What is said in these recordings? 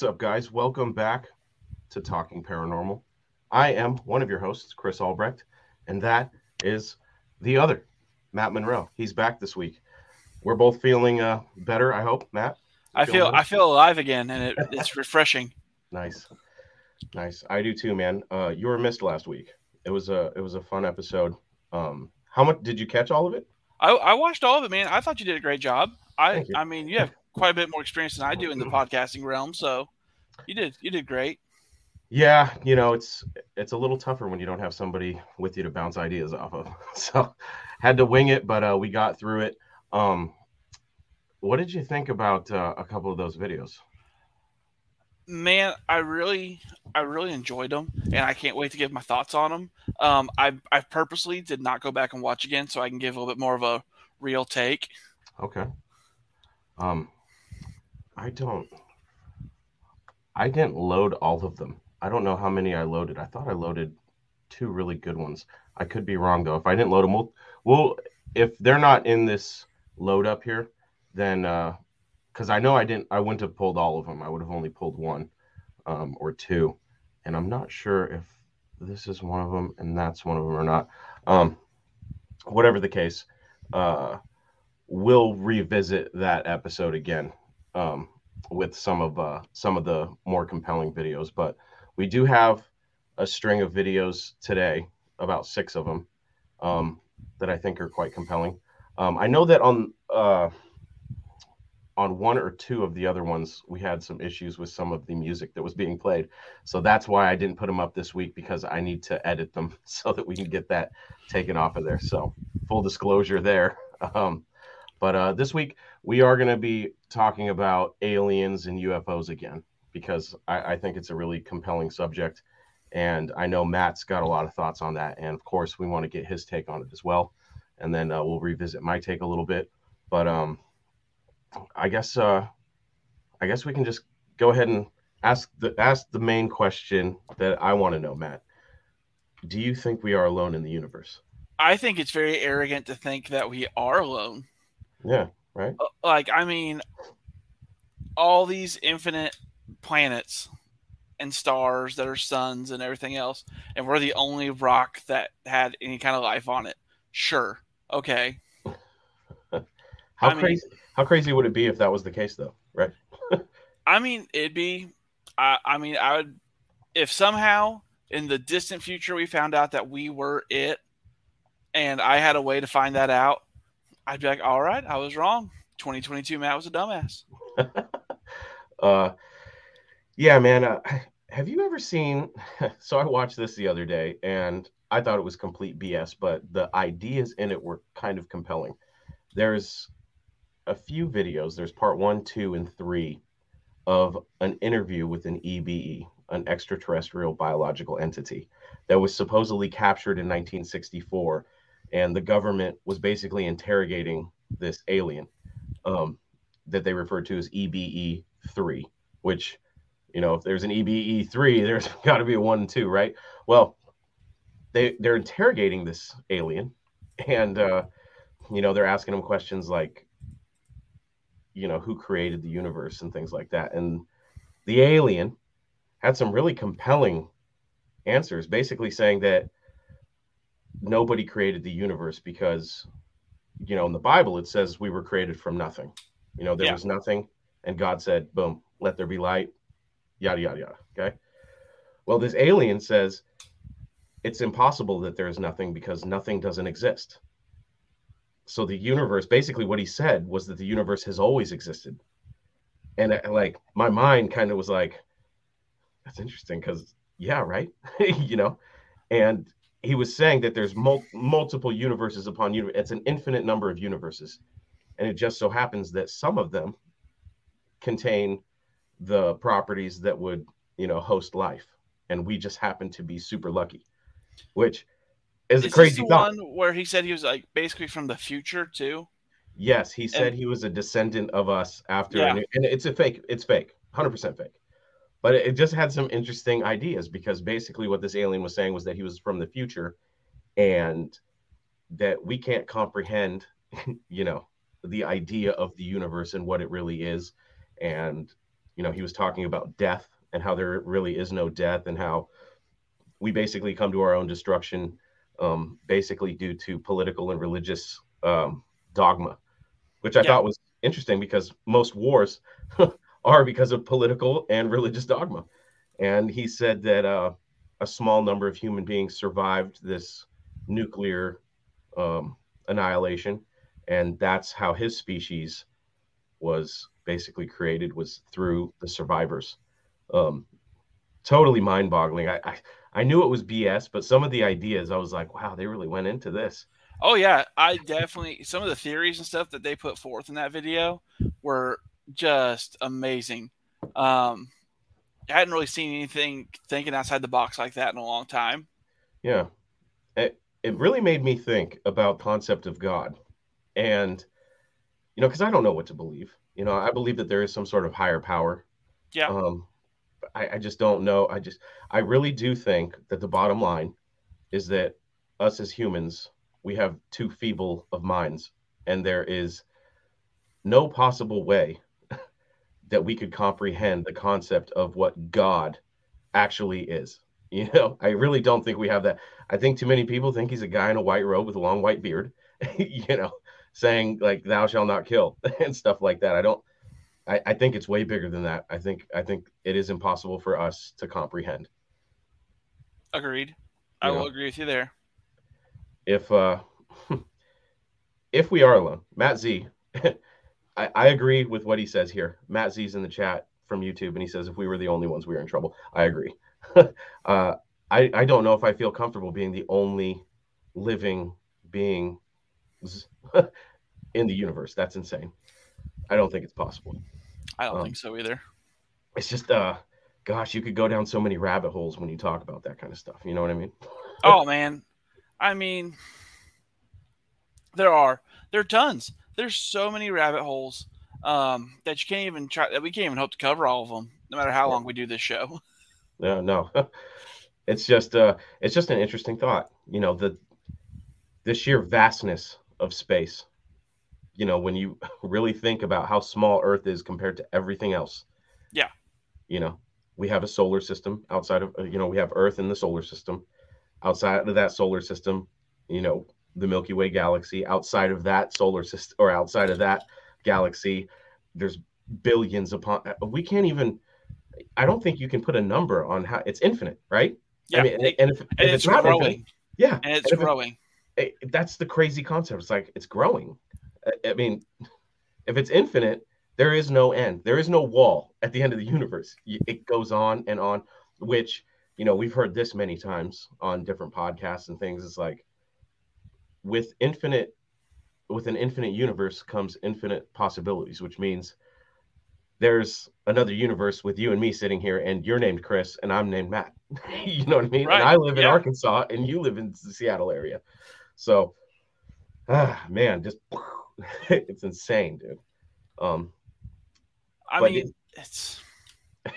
What's up, guys? Welcome back to Talking Paranormal. I am one of your hosts, Chris Albrecht, and that is the other, Matt Monroe. He's back this week. We're both feeling uh, better, I hope, Matt. I feel I feel alive again, and it, it's refreshing. Nice, nice. I do too, man. Uh, you were missed last week. It was a it was a fun episode. Um, how much did you catch all of it? I, I watched all of it, man. I thought you did a great job. I I mean, you have quite a bit more experience than I do in the podcasting realm, so you did you did great. Yeah, you know, it's it's a little tougher when you don't have somebody with you to bounce ideas off of. So had to wing it, but uh, we got through it. Um, what did you think about uh, a couple of those videos? Man, I really, I really enjoyed them, and I can't wait to give my thoughts on them. Um, I, I purposely did not go back and watch again, so I can give a little bit more of a real take. Okay. Um, I don't. I didn't load all of them. I don't know how many I loaded. I thought I loaded two really good ones. I could be wrong though. If I didn't load them, we'll, we'll if they're not in this load up here, then uh, because I know I didn't, I wouldn't have pulled all of them. I would have only pulled one um, or two, and I'm not sure if this is one of them and that's one of them or not. Um, whatever the case, uh, we'll revisit that episode again um, with some of uh, some of the more compelling videos. But we do have a string of videos today, about six of them, um, that I think are quite compelling. Um, I know that on uh, on one or two of the other ones, we had some issues with some of the music that was being played. So that's why I didn't put them up this week because I need to edit them so that we can get that taken off of there. So full disclosure there. Um, but uh, this week we are going to be talking about aliens and UFOs again because I, I think it's a really compelling subject. And I know Matt's got a lot of thoughts on that. And of course, we want to get his take on it as well. And then uh, we'll revisit my take a little bit. But um, I guess uh, I guess we can just go ahead and ask the ask the main question that I want to know, Matt. Do you think we are alone in the universe? I think it's very arrogant to think that we are alone. Yeah, right. Uh, like I mean, all these infinite planets and stars that are suns and everything else, and we're the only rock that had any kind of life on it. Sure, okay. How I crazy! Mean, how crazy would it be if that was the case, though? Right? I mean, it'd be. I, I mean, I would. If somehow in the distant future we found out that we were it, and I had a way to find that out, I'd be like, all right, I was wrong. 2022 Matt was a dumbass. uh, yeah, man. Uh, have you ever seen? So I watched this the other day, and I thought it was complete BS, but the ideas in it were kind of compelling. There's a few videos. There's part one, two, and three of an interview with an EBE, an extraterrestrial biological entity, that was supposedly captured in 1964, and the government was basically interrogating this alien um, that they referred to as EBE three, which you know if there's an EBE three, there's got to be a one and two, right? Well, they they're interrogating this alien, and uh, you know they're asking him questions like you know who created the universe and things like that and the alien had some really compelling answers basically saying that nobody created the universe because you know in the bible it says we were created from nothing. You know there yeah. was nothing and god said boom let there be light yada yada yada okay? Well this alien says it's impossible that there is nothing because nothing doesn't exist. So the universe basically what he said was that the universe has always existed. And uh, like my mind kind of was like that's interesting because yeah right? You know? And he was saying that there's mul- multiple universes upon universe it's an infinite number of universes and it just so happens that some of them contain the properties that would you know host life and we just happen to be super lucky which is, is a crazy one where he said he was like basically from the future too. Yes, he said and, he was a descendant of us after, yeah. and, and it's a fake. It's fake, hundred percent fake. But it just had some interesting ideas because basically what this alien was saying was that he was from the future, and that we can't comprehend, you know, the idea of the universe and what it really is, and you know, he was talking about death and how there really is no death and how we basically come to our own destruction, um, basically due to political and religious um, dogma, which I Yeah. thought was interesting because most wars are because of political and religious dogma. And he said that uh, a small number of human beings survived this nuclear um, annihilation, and that's how his species was basically created was through the survivors. Um, totally mind-boggling. I, I I knew it was BS, but some of the ideas I was like, wow, they really went into this. Oh yeah, I definitely some of the theories and stuff that they put forth in that video were just amazing. Um, I hadn't really seen anything thinking outside the box like that in a long time. Yeah. It, it really made me think about concept of God. And you know, because I don't know what to believe. You know, I believe that there is some sort of higher power. Yeah. Um, I, I just don't know. I just I really do think that the bottom line is that us as humans, we have too feeble of minds, and there is no possible way that we could comprehend the concept of what God actually is. You know, I really don't think we have that. I think too many people think he's a guy in a white robe with a long white beard, you know, saying like "Thou shall not kill" and stuff like that. I don't. I, I think it's way bigger than that. I think I think it is impossible for us to comprehend. Agreed. I will agree with you there. If uh, if we are alone, Matt Z, I, I agree with what he says here. Matt Z's in the chat from YouTube, and he says if we were the only ones, we were in trouble. I agree. uh, I I don't know if I feel comfortable being the only living being in the universe. That's insane. I don't think it's possible. I don't Um, think so either. It's just uh, gosh, you could go down so many rabbit holes when you talk about that kind of stuff. You know what I mean? Oh man, I mean, there are there are tons. There's so many rabbit holes um, that you can't even try. That we can't even hope to cover all of them, no matter how long we do this show. No, no. it's just uh it's just an interesting thought. You know, the the sheer vastness of space. You know, when you really think about how small Earth is compared to everything else. Yeah. You know, we have a solar system outside of you know, we have Earth in the solar system. Outside of that solar system, you know, the Milky Way galaxy. Outside of that solar system or outside of that galaxy, there's billions upon uh, we can't even I don't think you can put a number on how it's infinite, right? Yeah, I mean, and, it- and if, and if it's, not growing, infinite, yeah, and it's and if it- growing. it, that's the crazy concept. It's like it's growing. I, I mean, if it's infinite, there is no end. There is no wall at the end of the universe. It goes on and on, which you know we've heard this many times on different podcasts and things. It's like with infinite, with an infinite universe comes infinite possibilities, which means there's another universe with you and me sitting here, and you're named Chris, and I'm named Matt. you know what I mean? Right, And I live in yeah. Arkansas, and you live in the Seattle area. So, ah, man, just it's insane, dude. Um, I mean, it's.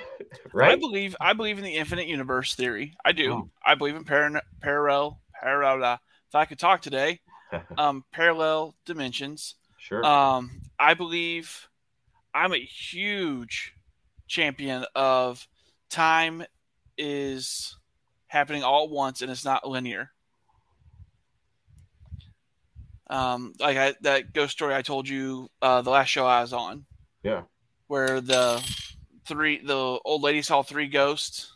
Right. I believe I believe in the infinite universe theory. I do. Mm. I believe in par- parallel parallel. If I could talk today, um, parallel dimensions. sure. Um, I believe I'm a huge champion of time is happening all at once and it's not linear. Um, like I, that ghost story I told you uh, the last show I was on, yeah. where the three the old lady saw three ghosts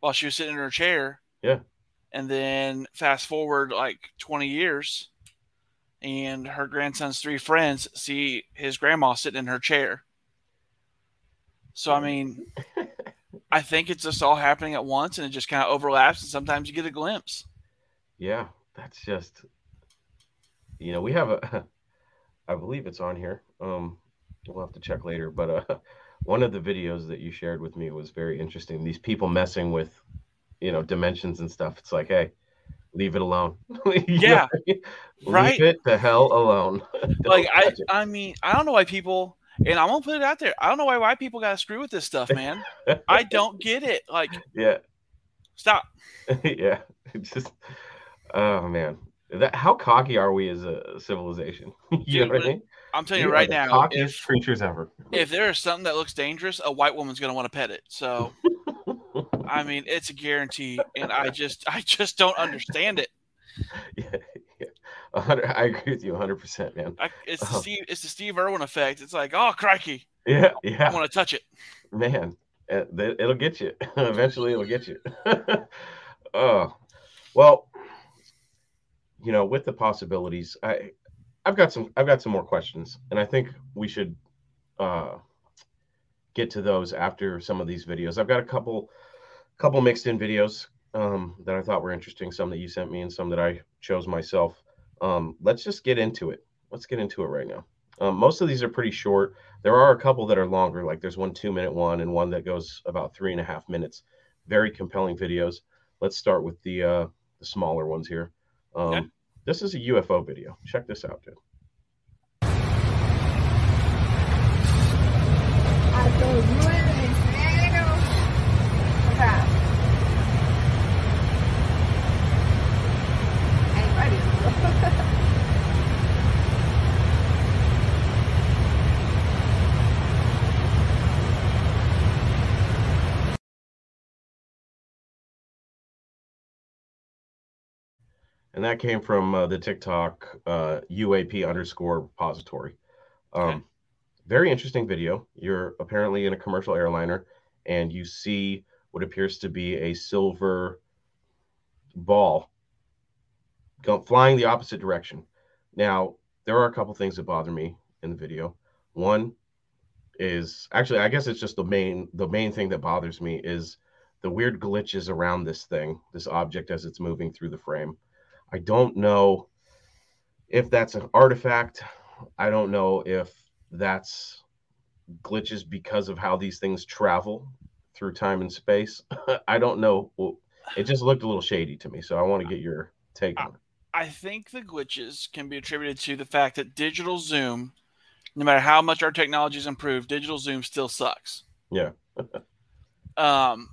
while she was sitting in her chair. Yeah. And then fast forward like 20 years, and her grandson's three friends see his grandma sitting in her chair. So I mean, I think it's just all happening at once, and it just kind of overlaps, and sometimes you get a glimpse. Yeah, that's just you know, we have a I believe it's on here. Um we'll have to check later, but uh one of the videos that you shared with me was very interesting. These people messing with, you know, dimensions and stuff. It's like, hey, leave it alone. Yeah, know what I mean? right. It the hell alone. Like I, it. I mean, I don't know why people, and I'm gonna put it out there. I don't know why white people got to screw with this stuff, man. I don't get it. Like, yeah, stop. yeah. Just oh man. That how cocky are we as a civilization? you Dude, know what I mean? i'm telling We you right now, cockiest if creatures ever. if there is something that looks dangerous, a white woman's gonna want to pet it. So I mean, it's a guarantee, and I just I just don't understand it. yeah, yeah. I agree with you 100, percent man. I, it's the Oh. Steve it's the Steve Irwin effect. It's like, oh crikey, Yeah, yeah, I want to touch it. man. Uh, It'll get you. Eventually, it'll get you. oh, well, you know, with the possibilities, I, I've got some, I've got some more questions, and I think we should uh, get to those after some of these videos. I've got a couple, couple mixed in videos um, that I thought were interesting. Some that you sent me, and some that I chose myself. Um, let's just get into it. Let's get into it right now. Um, most of these are pretty short. There are a couple that are longer, like there's one two minute one and one that goes about three and a half minutes. Very compelling videos. Let's start with the uh, the smaller ones here. Um. This is a UFO video. Check this out, dude. And that came from uh, the TikTok uh, UAP underscore repository. Um, Okay. Very interesting video. You're apparently in a commercial airliner and you see what appears to be a silver ball go, flying the opposite direction. Now, there are a couple things that bother me in the video. One is actually, I guess it's just the main the main thing that bothers me is the weird glitches around this thing, this object as it's moving through the frame. I don't know if that's an artifact. I don't know if that's glitches because of how these things travel through time and space. I don't know. It just looked a little shady to me, so I want to get your take on it. I think the glitches can be attributed to the fact that digital zoom, no matter how much our technology's improved, digital zoom still sucks. Yeah. Um,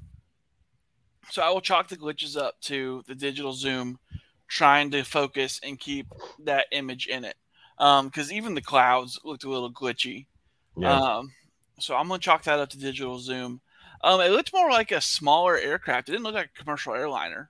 so I will chalk the glitches up to the digital zoom trying to focus and keep that image in it. Because even the clouds looked a little glitchy. Yeah. Um, so I'm gonna chalk that up to digital zoom. Um, it looked more like a smaller aircraft. It didn't look like a commercial airliner.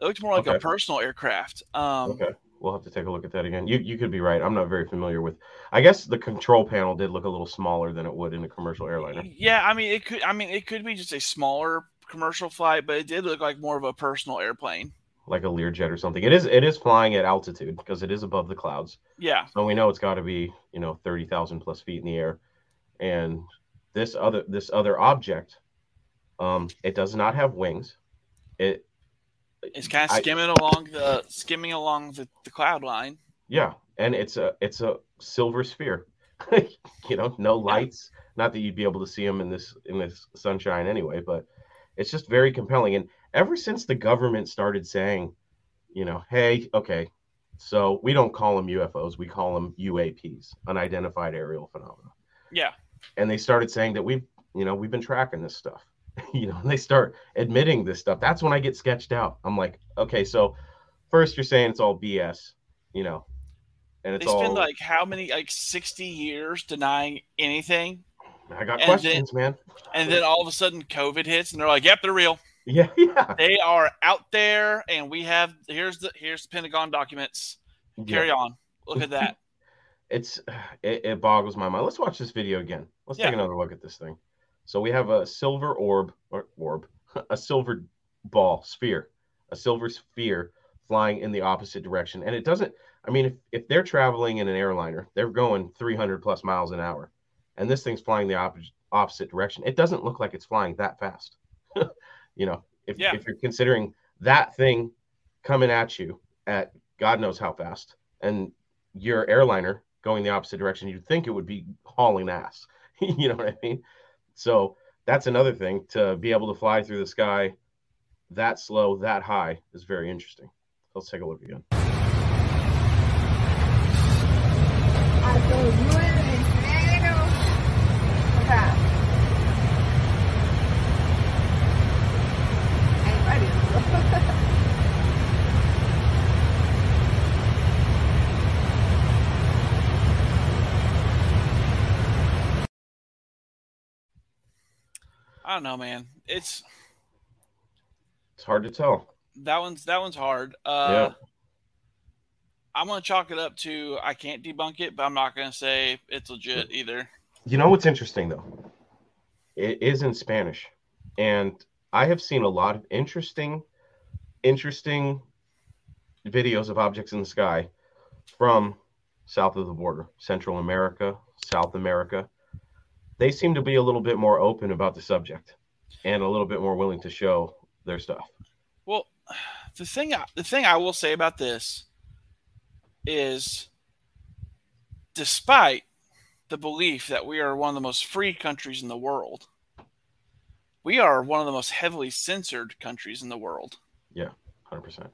It looked more like a personal aircraft. Um, okay. We'll have to take a look at that again. You you could be right. I'm not very familiar with. I guess the control panel did look a little smaller than it would in a commercial airliner. Yeah, I mean it could. I mean it could be just a smaller commercial flight, but it did look like more of a personal airplane. Like a Learjet or something. It is it is flying at altitude because it is above the clouds. Yeah, So we know it's got to be you know thirty thousand plus feet in the air, and this other this other object, um, it does not have wings. It it's kind of I- skimming along the skimming along the, the cloud line. yeah, and it's a it's a silver sphere. you know, no lights. Not that you'd be able to see them in this in this sunshine anyway, but it's just very compelling. And ever since the government started saying, you know, hey, okay, so we don't call them UFOs, we call them UAPs, unidentified aerial phenomena. Yeah, And they started saying that we've, you know, we've been tracking this stuff. you know, and they start admitting this stuff. That's when I get sketched out. I'm like, okay, so first you're saying it's all BS, you know, and it's they spend all like how many like sixty years denying anything, I got and questions, man. and then all of a sudden COVID hits, and they're like, "Yep, they're real. Yeah, yeah. They are out there, and we have here's the here's the Pentagon documents. Carry yeah. on. Look at that. It's it, it boggles my mind. Let's watch this video again. Let's Yeah. take another look at this thing. So we have a silver orb or orb, a silver ball sphere, a silver sphere flying in the opposite direction, and it doesn't. I mean, if if they're traveling in an airliner, they're going 300 plus miles an hour, and this thing's flying the opposite opposite direction. It doesn't look like it's flying that fast. You know, if Yeah. if you're considering that thing coming at you at God knows how fast, and your airliner going the opposite direction, you'd think it would be hauling ass. you know what I mean? So that's another thing to be able to fly through the sky that slow, that high is very interesting. Let's take a look again. I don't know, man. It's It's hard to tell. that one's that one's hard. Uh, I'm gonna chalk it up to I can't debunk it, but I'm not gonna say it's legit either. You know what's interesting though? It is in Spanish. And I have seen a lot of interesting, interesting videos of objects in the sky from south of the border, Central America, South America. They seem to be a little bit more open about the subject and a little bit more willing to show their stuff. Well, the thing I- the thing I will say about this is, despite the belief that we are one of the most free countries in the world, we are one of the most heavily censored countries in the world. Yeah, 100%.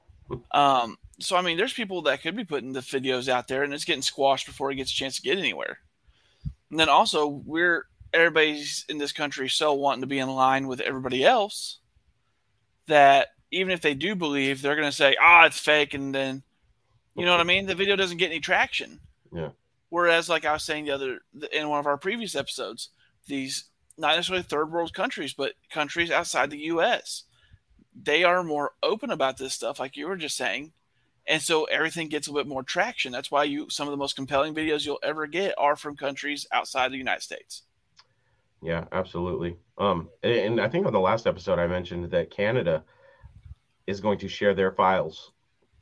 Um, so I mean, there's people that could be putting the videos out there, and it's getting squashed before it gets a chance to get anywhere. And then also, we're everybody's in this country so wanting to be in line with everybody else that even if they do believe, they're going to say, "Ah, it's fake," and then you know what I mean. The video doesn't get any traction. Yeah. Whereas, like I was saying the other in one of our previous episodes, these not necessarily third world countries, but countries outside the U.S they are more open about this stuff, like you were just saying, and so everything gets a bit more traction. That's why you some of the most compelling videos you'll ever get are from countries outside the United States. Yeah, absolutely. Um, and, and I think on the last episode I mentioned that Canada is going to share their files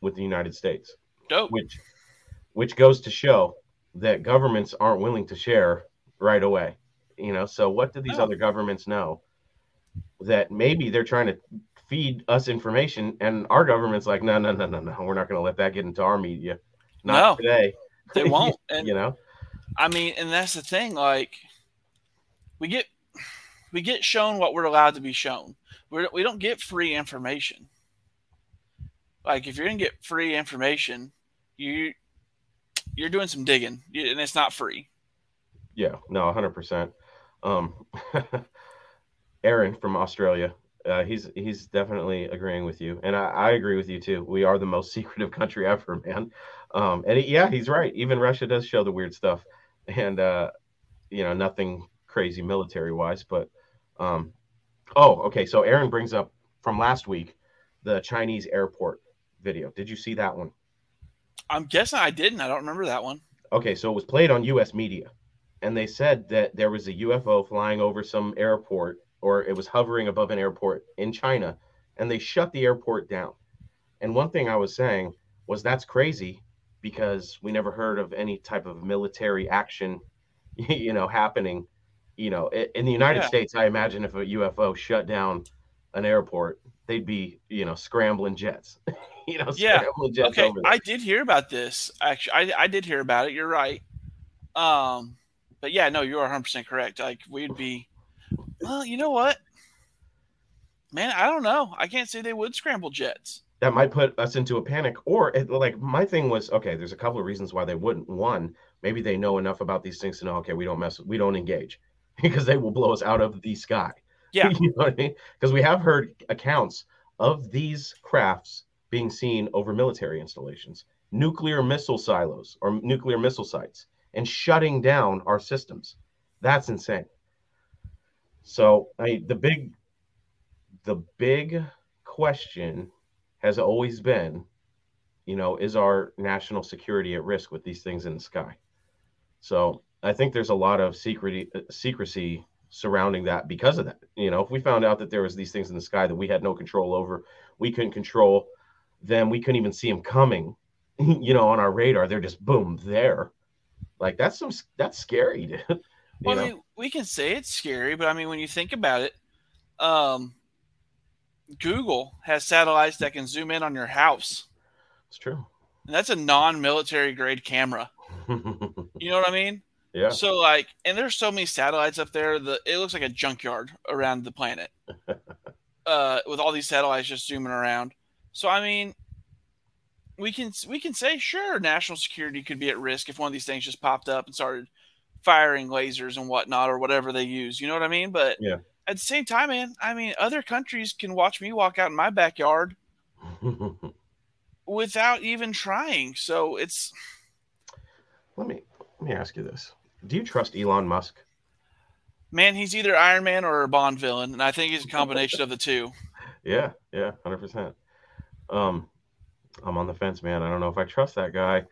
with the United States, Dope. which which goes to show that governments aren't willing to share right away. You know, so what do these No. other governments know? That maybe they're trying to feed us information, and our government's like, no, no, no, no, no, we're not going to let that get into our media. Not No. today. They won't. And you know, I mean, and that's the thing. Like, we get we get shown what we're allowed to be shown. We're, we don't get free information. Like, if you're gonna get free information, you you're doing some digging, and it's not free. Yeah, no, hundred percent. Um, Aaron from Australia, uh, he's he's definitely agreeing with you, and I, I agree with you too. We are the most secretive country ever, man. Um, and yeah, he's right. Even Russia does show the weird stuff, and uh, you know, nothing crazy military wise, but um, oh, okay. So Aaron brings up from last week the Chinese airport video. Did you see that one? I'm guessing I didn't. I don't remember that one. Okay, so it was played on U.S. media, and they said that there was a UFO flying over some airport, or it was hovering above an airport in China, and they shut the airport down. And one thing I was saying was that's crazy because we never heard of any type of military action, you know, happening. You know, in the United Yeah. States, I imagine if a UFO shut down an airport, they'd be, you know, scrambling jets. you know, Yeah. scrambling jets okay. I did hear about this. Actually, I, I did hear about it. You're right. Um, but yeah, no, you are 100 percent correct. Like we'd be. Well, you know what, man? I don't know. I can't say they would scramble jets. that might put us into a panic or it, like my thing was okay there's a couple of reasons why they wouldn't one maybe they know enough about these things to know okay we don't mess we don't engage because they will blow us out of the sky Yeah. you know what i mean because we have heard accounts of these crafts being seen over military installations nuclear missile silos or nuclear missile sites and shutting down our systems that's insane so I, the big the big question has always been, you know, is our national security at risk with these things in the sky? So I think there's a lot of secrecy, secrecy surrounding that because of that. You know, if we found out that there was these things in the sky that we had no control over, we couldn't control, then we couldn't even see them coming. You know, on our radar, they're just boom there. Like that's some that's scary. dude. Well, know? I mean, we can say it's scary, but I mean, when you think about it, um, Google has satellites that can zoom in on your house, it's true. and that's a non-military grade camera. You know what I mean? Yeah. So like, and there's so many satellites up there that it looks like a junkyard around the planet, uh, with all these satellites just zooming around. So I mean, we can we can say sure, national security could be at risk if one of these things just popped up and started firing lasers and whatnot or whatever they use. You know what I mean? But Yeah. at the same time, man, I mean, other countries can watch me walk out in my backyard without even trying. So it's let me let me ask you this: Do you trust Elon Musk? Man, he's either Iron Man or a Bond villain, and I think he's a combination of the two. Yeah, yeah, hundred percent. Um, I'm on the fence, man. I don't know if I trust that guy.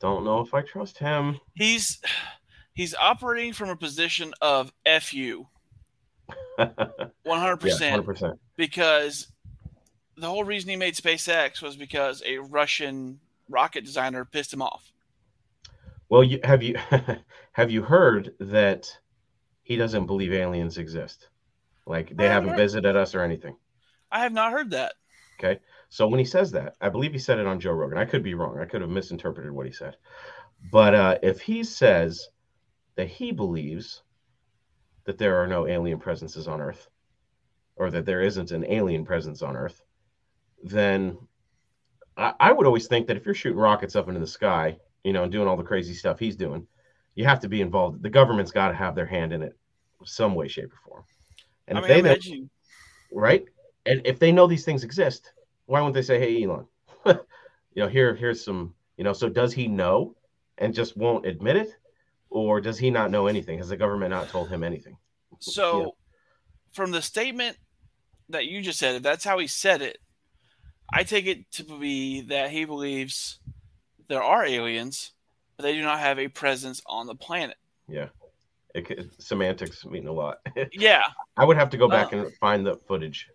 Don't know if I trust him. He's he's operating from a position of fu, one hundred percent, hundred percent. because the whole reason he made SpaceX was because a Russian rocket designer pissed him off. Well, you have you have you heard that he doesn't believe aliens exist? Like they I haven't heard- visited us or anything. I have not heard that. Okay. So when he says that, I believe he said it on Joe Rogan. I could be wrong. I could have misinterpreted what he said. But uh, if he says that he believes that there are no alien presences on Earth, or that there isn't an alien presence on Earth, then I, I would always think that if you're shooting rockets up into the sky, you know, and doing all the crazy stuff he's doing, you have to be involved. The government's got to have their hand in it, some way, shape, or form. And I if mean, they know, right? And if they know these things exist, why wouldn't they say, "Hey, Elon, you know, here, here's some, you know." So does he know and just won't admit it, or does he not know anything? Has the government not told him anything? So, Yeah. from the statement that you just said, if that's how he said it, I take it to be that he believes there are aliens, but they do not have a presence on the planet. Yeah, it, could- semantics mean a lot. Yeah, I would have to go back Uh, and find the footage.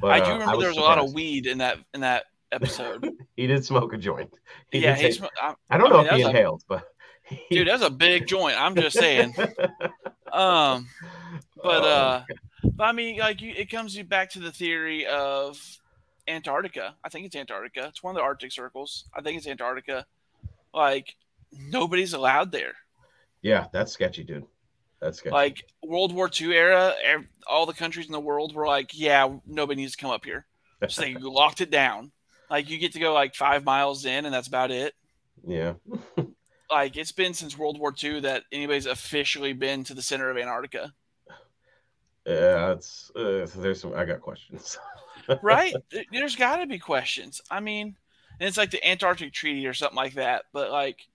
But I do uh, remember was there was a lot of weed in that in that episode. He did smoke a joint. He yeah, take- I, I don't I know mean, if he that's a- inhaled, but he, dude, that's a big joint. I'm just saying. Um, but Oh, uh, but I mean, like you, it comes you back to the theory of Antarctica. I think it's Antarctica. It's one of the Arctic circles. I think it's Antarctica. Like nobody's allowed there. yeah, that's sketchy, dude. That's sketchy. Like World War II era, all the countries in the world were like, yeah, nobody needs to come up here. So they locked it down. Like you get to go like five miles in, and that's about it. yeah, Like it's been since World War II that anybody's officially been to the center of Antarctica, yeah. It's uh, there's some. I got questions. right? There- There's got to be questions. I mean, and it's like the Antarctic Treaty or something like that. But like,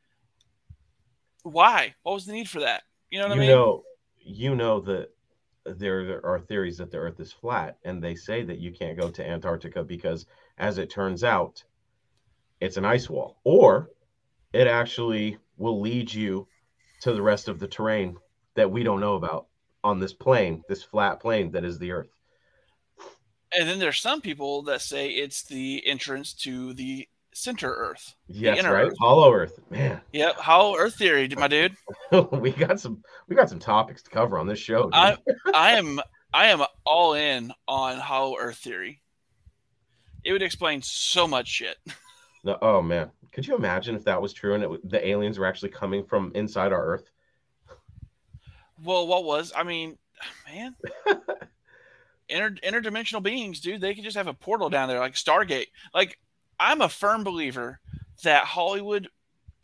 why? What was the need for that? You know what you I mean? know, you know that there are theories that the Earth is flat, and they say that you can't go to Antarctica because, as it turns out, it's an ice wall, or it actually will lead you to the rest of the terrain that we don't know about on this plane, this flat plane that is the Earth. And then there's some people that say it's the entrance to the center Earth. Yes, right. Earth. Hollow Earth, man. Yep, Hollow Earth theory, my dude. we got some. We got some topics to cover on this show. dude. I I am I am all in on Hollow Earth theory. It would explain so much shit. No, oh man, could you imagine if that was true and it, the aliens were actually coming from inside our Earth? Well, what was? I mean, man, inter interdimensional beings, dude. They could just have a portal down there, like Stargate. Like, I'm a firm believer that Hollywood,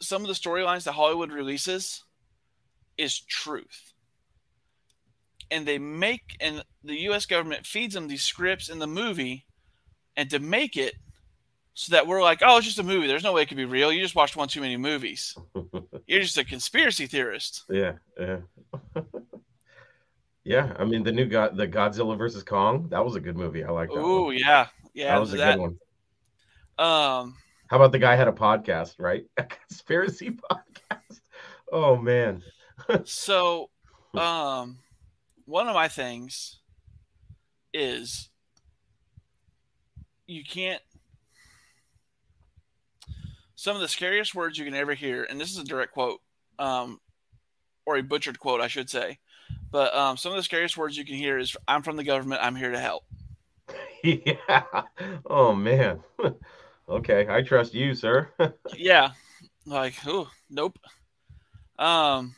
some of the storylines that Hollywood releases, is truth. And they make, and the U.S. government feeds them these scripts in the movie, and to make it so that we're like, oh, it's just a movie. There's no way it could be real. You just watched one too many movies. You're just a conspiracy theorist. Yeah, yeah, yeah. I mean, the new God, the Godzilla versus Kong, that was a good movie. I like that. One. yeah, yeah. that was a that, good one. Um, How about the guy had a podcast, right? A conspiracy podcast. Oh man. so, um, one of my things is you can't. Some of the scariest words you can ever hear, and this is a direct quote, um, or a butchered quote, I should say. But um, some of the scariest words you can hear is "I'm from the government. I'm here to help." yeah. Oh man. okay, I trust you, sir. yeah like oh nope um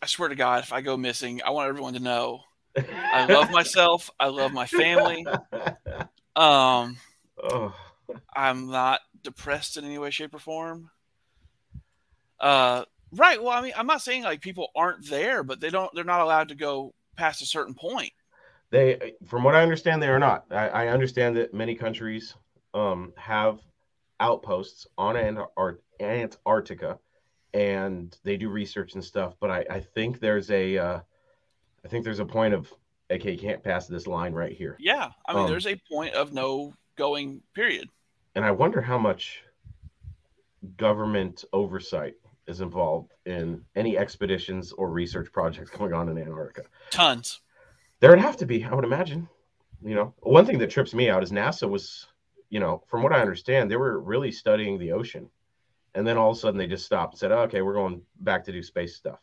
i swear to god if i go missing i want everyone to know i love myself i love my family um oh, i'm not depressed in any way shape or form uh right well i mean i'm not saying like people aren't there but they don't they're not allowed to go past a certain point they, from what I understand, they are not. I, I understand that many countries um, have outposts on Antar- Antarctica, and they do research and stuff. But I, I think there's a, uh, I think there's a point of, okay, you can't pass this line right here. Yeah, I mean, Um, there's a point of no going. Period. And I wonder how much government oversight is involved in any expeditions or research projects going on in Antarctica. Tons. There would have to be, I would imagine. You know, one thing that trips me out is NASA was, you know, from what I understand, they were really studying the ocean. And then all of a sudden they just stopped and said, oh, okay, we're going back to do space stuff.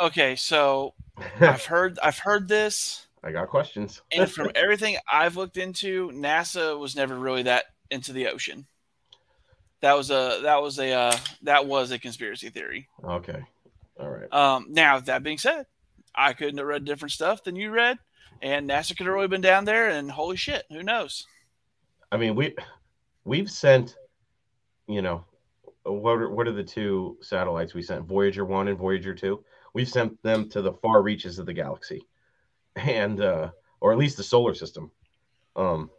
Okay, so I've heard I've heard this, I got questions. and from everything I've looked into, NASA was never really that into the ocean. That was a that was a uh, that was a conspiracy theory. Okay. All right. Um, now that being said, I couldn't have read different stuff than you read, and NASA could have really been down there. And holy shit, who knows? I mean, we we've sent, you know, what are, what are the two satellites we sent? Voyager one and Voyager two. We've sent them to the far reaches of the galaxy, and uh, or at least the solar system. Um,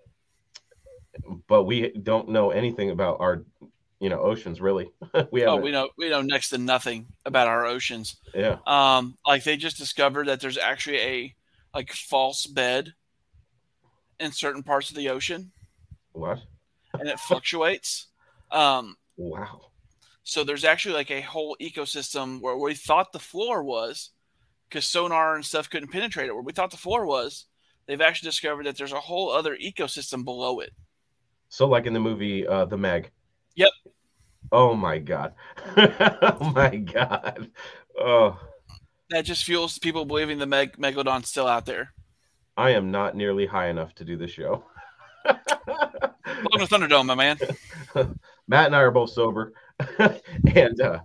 but we don't know anything about our, you know, oceans really. we Oh, we know we know next to nothing about our oceans. yeah. Um, like they just discovered that there's actually a like false bed in certain parts of the ocean, What? and it fluctuates. Um, Wow. so there's actually like a whole ecosystem where we thought the floor was, because sonar and stuff couldn't penetrate it. Where we thought the floor was, they've actually discovered that there's a whole other ecosystem below it. So, like in the movie uh, The Meg. Yep. Oh my god. oh my god. Oh, That just fuels people believing the meg- megalodon's still out there. I am not nearly high enough to do this show. Welcome to Thunderdome, my man. Matt and I are both sober, and uh,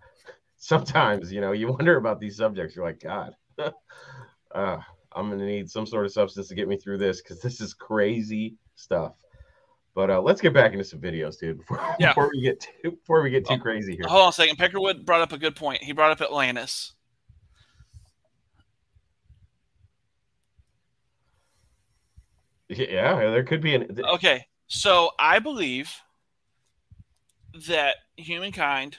sometimes you know you wonder about these subjects. You're like, God, uh, I'm gonna need some sort of substance to get me through this because this is crazy stuff. But uh, let's get back into some videos, dude. Before, Yeah. before we get too before we get too Oh, crazy here. Hold on a second. Peckerwood brought up a good point. He brought up Atlantis. Yeah, there could be an. Okay, so I believe that humankind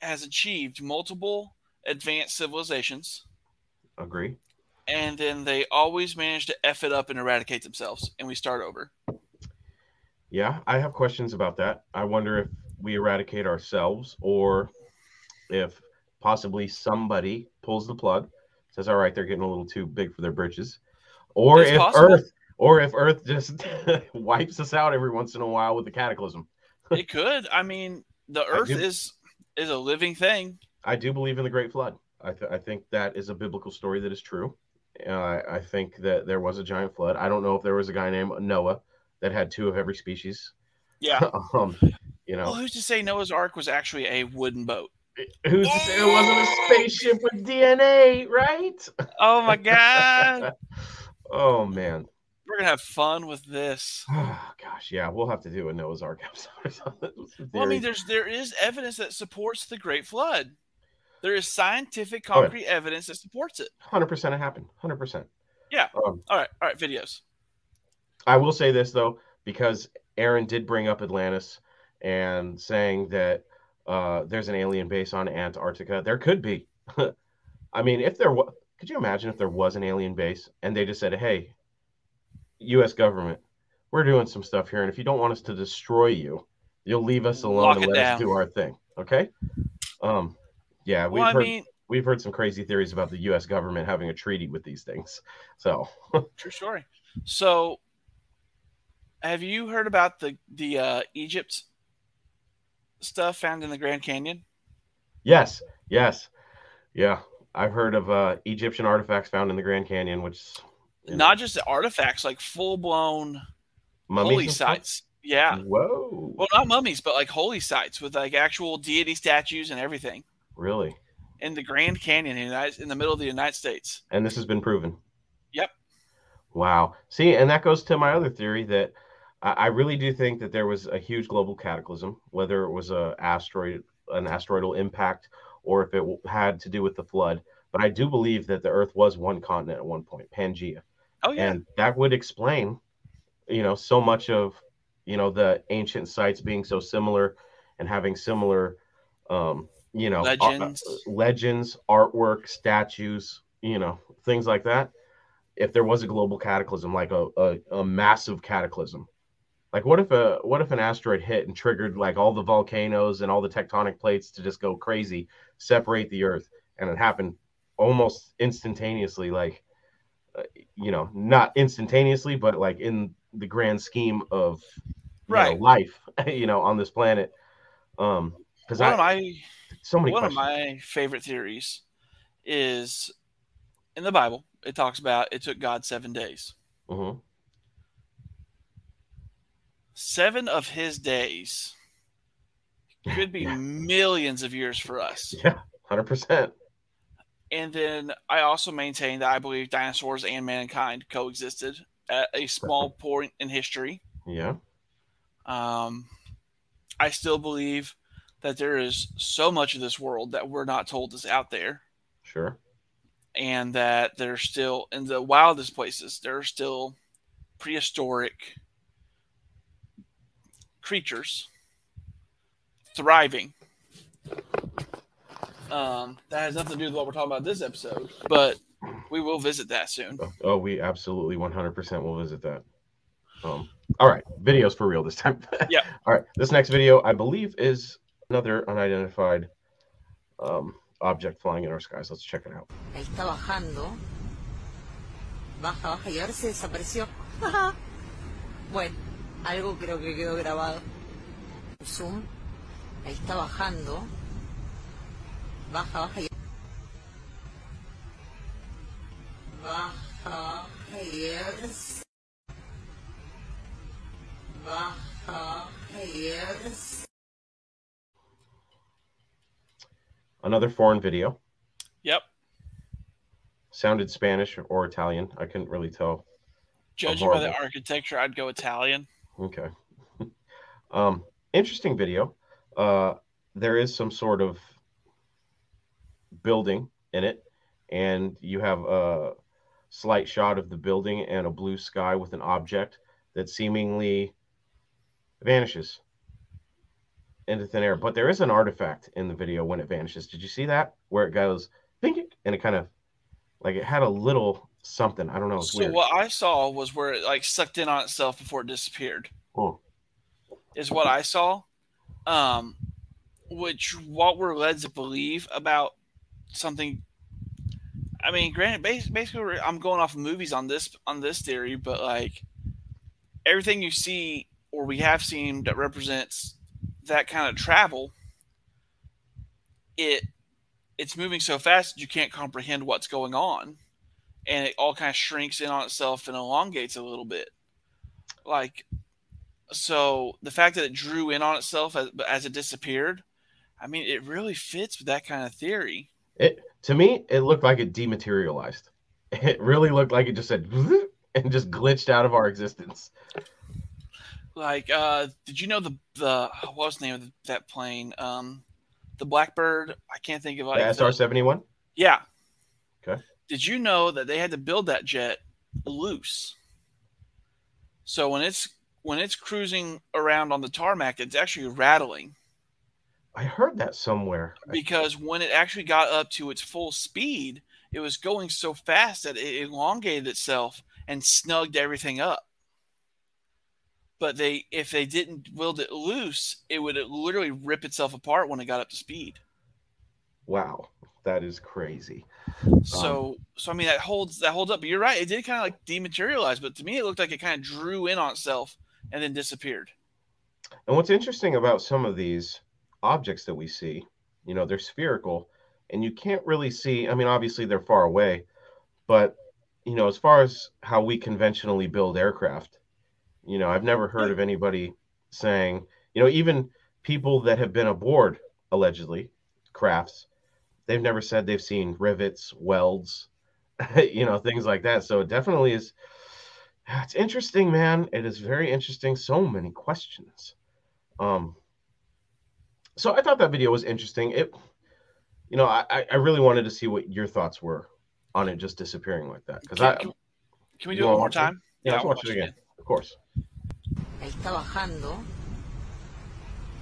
has achieved multiple advanced civilizations, Agree. and then they always manage to f it up and eradicate themselves, and we start over. Yeah, I have questions about that. I wonder if we eradicate ourselves or if possibly somebody pulls the plug, says, "All right, they're getting a little too big for their britches," or if possible. Earth, or if Earth just wipes us out every once in a while with the cataclysm. it could. I mean, the Earth do- is is a living thing. I do believe in the Great Flood. I, th- I think that is a biblical story that is true. Uh, I, I think that there was a giant flood. I don't know if there was a guy named Noah that had two of every species. Yeah. um, you know, Well, who's to say Noah's Ark was actually a wooden boat? Who's to say it wasn't a spaceship with DNA, right? Oh my god, oh man. we're gonna have fun with this. Oh, gosh, yeah, we'll have to do a Noah's Ark episode or something. Well, I mean, there's there is evidence that supports the Great Flood. There is scientific, Oh, yeah. concrete evidence that supports it. 100% it happened. 100%. Yeah. Um, All right, all right, videos. I will say this though, because Aaron did bring up Atlantis and saying that uh, there's an alien base on Antarctica. There could be. I mean, if there was, could you imagine if there was an alien base and they just said, "Hey, U.S. government, we're doing some stuff here, and if you don't want us to destroy you, you'll leave us alone Lock and let down." us do our thing." Okay. Um. Yeah, we've Well, heard mean, we've heard some crazy theories about the U.S. government having a treaty with these things. So true story. So, have you heard about the the uh, Egypt stuff found in the Grand Canyon? Yes, yes, yeah. I've heard of uh, Egyptian artifacts found in the Grand Canyon, which you know, Not just artifacts, like full blown holy sites. Yeah. Whoa, Well, not mummies, but like holy sites with like actual deity statues and everything really? in the Grand Canyon in the, United, in the middle of the United States. And this has been proven. Yep. Wow. See, and that goes to my other theory that I, really do think that there was a huge global cataclysm, whether it was a asteroid, an asteroidal impact, or if it had to do with the flood. But I do believe that the Earth was one continent at one point, Pangea. Oh yeah. and that would explain you know so much of you know the ancient sites being so similar and having similar um you know, uh, Legends. legends, artwork, statues, you know, things like that. If there was a global cataclysm, like a, a, a massive cataclysm, like what if a what if an asteroid hit and triggered like all the volcanoes and all the tectonic plates to just go crazy, separate the Earth, and it happened almost instantaneously, like uh, you know, not instantaneously, but like in the grand scheme of you know, life, you know, on this planet. Um, because One I my so many one questions. of my favorite theories is in the Bible. It talks about it took God seven days. Mhm. Seven of His days could be Yeah. millions of years for us. Yeah, hundred percent. And then I also maintain that I believe dinosaurs and mankind coexisted at a small point in history. Yeah, Um, I still believe that there is so much of this world that we're not told is out there, sure. and that there's still in the wildest places there are still prehistoric creatures thriving. Um, that has nothing to do with what we're talking about this episode, but we will visit that soon. Oh, oh, we absolutely one hundred percent will visit that. Um, all right, videos for real this time. Yeah. all right, this next video I believe is another unidentified um, object flying in our skies. Let's check it out. Está bajando. Baja, baja y ahora se desapareció. bueno, algo creo que quedó grabado. Zoom. Ahí está bajando. Baja, baja y... Baja, baja y ahora. Baja, baja y ahora. Another foreign video. Yep. Sounded Spanish or Italian. I couldn't really tell. Judging by the architecture, I'd go Italian. Okay. um, interesting video. Uh, there is some sort of building in it, and you have a slight shot of the building and a blue sky with an object that seemingly vanishes into thin air. But there is an artifact in the video when it vanishes. Did you see that? Where it goes, and it kind of like it had a little something. I don't know. It's So weird. what I saw was where it like sucked in on itself before it disappeared. Oh, Is what I saw. Um, which what we're led to believe about something. I mean, granted, basically, I'm going off of movies on this on this theory, but like everything you see or we have seen that represents that kind of travel, it it's moving so fast you can't comprehend what's going on, and it all kind of shrinks in on itself and elongates a little bit. Like, so the fact that it drew in on itself as, as it disappeared, I mean, it really fits with that kind of theory. It to me, it looked like it dematerialized. It really looked like it just said and just glitched out of our existence. Like, uh, did you know the the what was the name of that plane? Um, the Blackbird. I can't think of The like SR seventy one. Yeah. Okay. Did you know that they had to build that jet loose? So when it's when it's cruising around on the tarmac, it's actually rattling I heard that somewhere. because when it actually got up to its full speed, it was going so fast that it elongated itself and snugged everything up. But they, if they didn't build it loose, it would literally rip itself apart when it got up to speed. Wow, that is crazy. So, um, so I mean that holds that holds up. But you're right; it did kind of like dematerialize, but to me, it looked like it kind of drew in on itself and then disappeared. And what's interesting about some of these objects that we see, you know, they're spherical and you can't really see, I mean, obviously they're far away, but, you know, as far as how we conventionally build aircraft, you know, I've never heard of anybody saying, you know, even people that have been aboard, allegedly, crafts, they've never said they've seen rivets, welds, you know, things like that. So it definitely is. It's interesting, man. It is very interesting. So many questions. Um, so I thought that video was interesting. It, you know, I, I- I really wanted to see what your thoughts were on it just disappearing like that. Because Can, I, can- can we do it one more watch it? time? yeah, let's I'll watch it again. Of course. Ahí está bajando.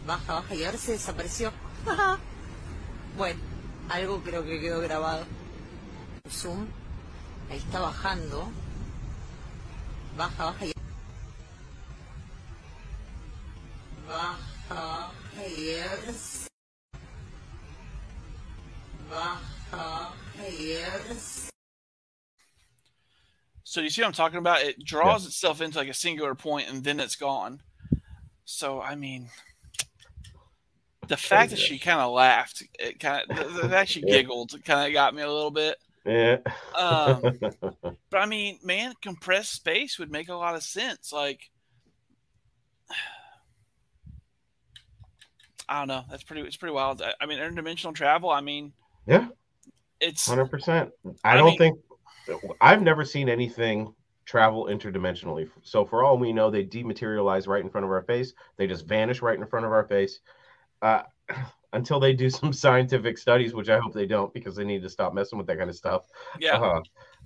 Baja, baja y ahora se desapareció. Bueno, algo creo que quedó grabado. Zoom, ahí está bajando. Baja, baja y... Baja, yes. Baja, yes. So you see what I'm talking about? It draws itself into like a singular point and then it's gone. So I mean, the fact that she kind of laughed, it kind of the, fact she giggled, kind of got me a little bit. Yeah. Um, but I mean, man, compressed space would make a lot of sense. Like, I don't know. That's pretty. It's pretty wild. I, I mean, interdimensional travel. I mean, yeah. it's Hundred percent. I, I don't mean- think I've never seen anything travel interdimensionally. So for all we know, they dematerialize right in front of our face. They just vanish right in front of our face. Uh, until they do some scientific studies, which I hope they don't, because they need to stop messing with that kind of stuff. yeah.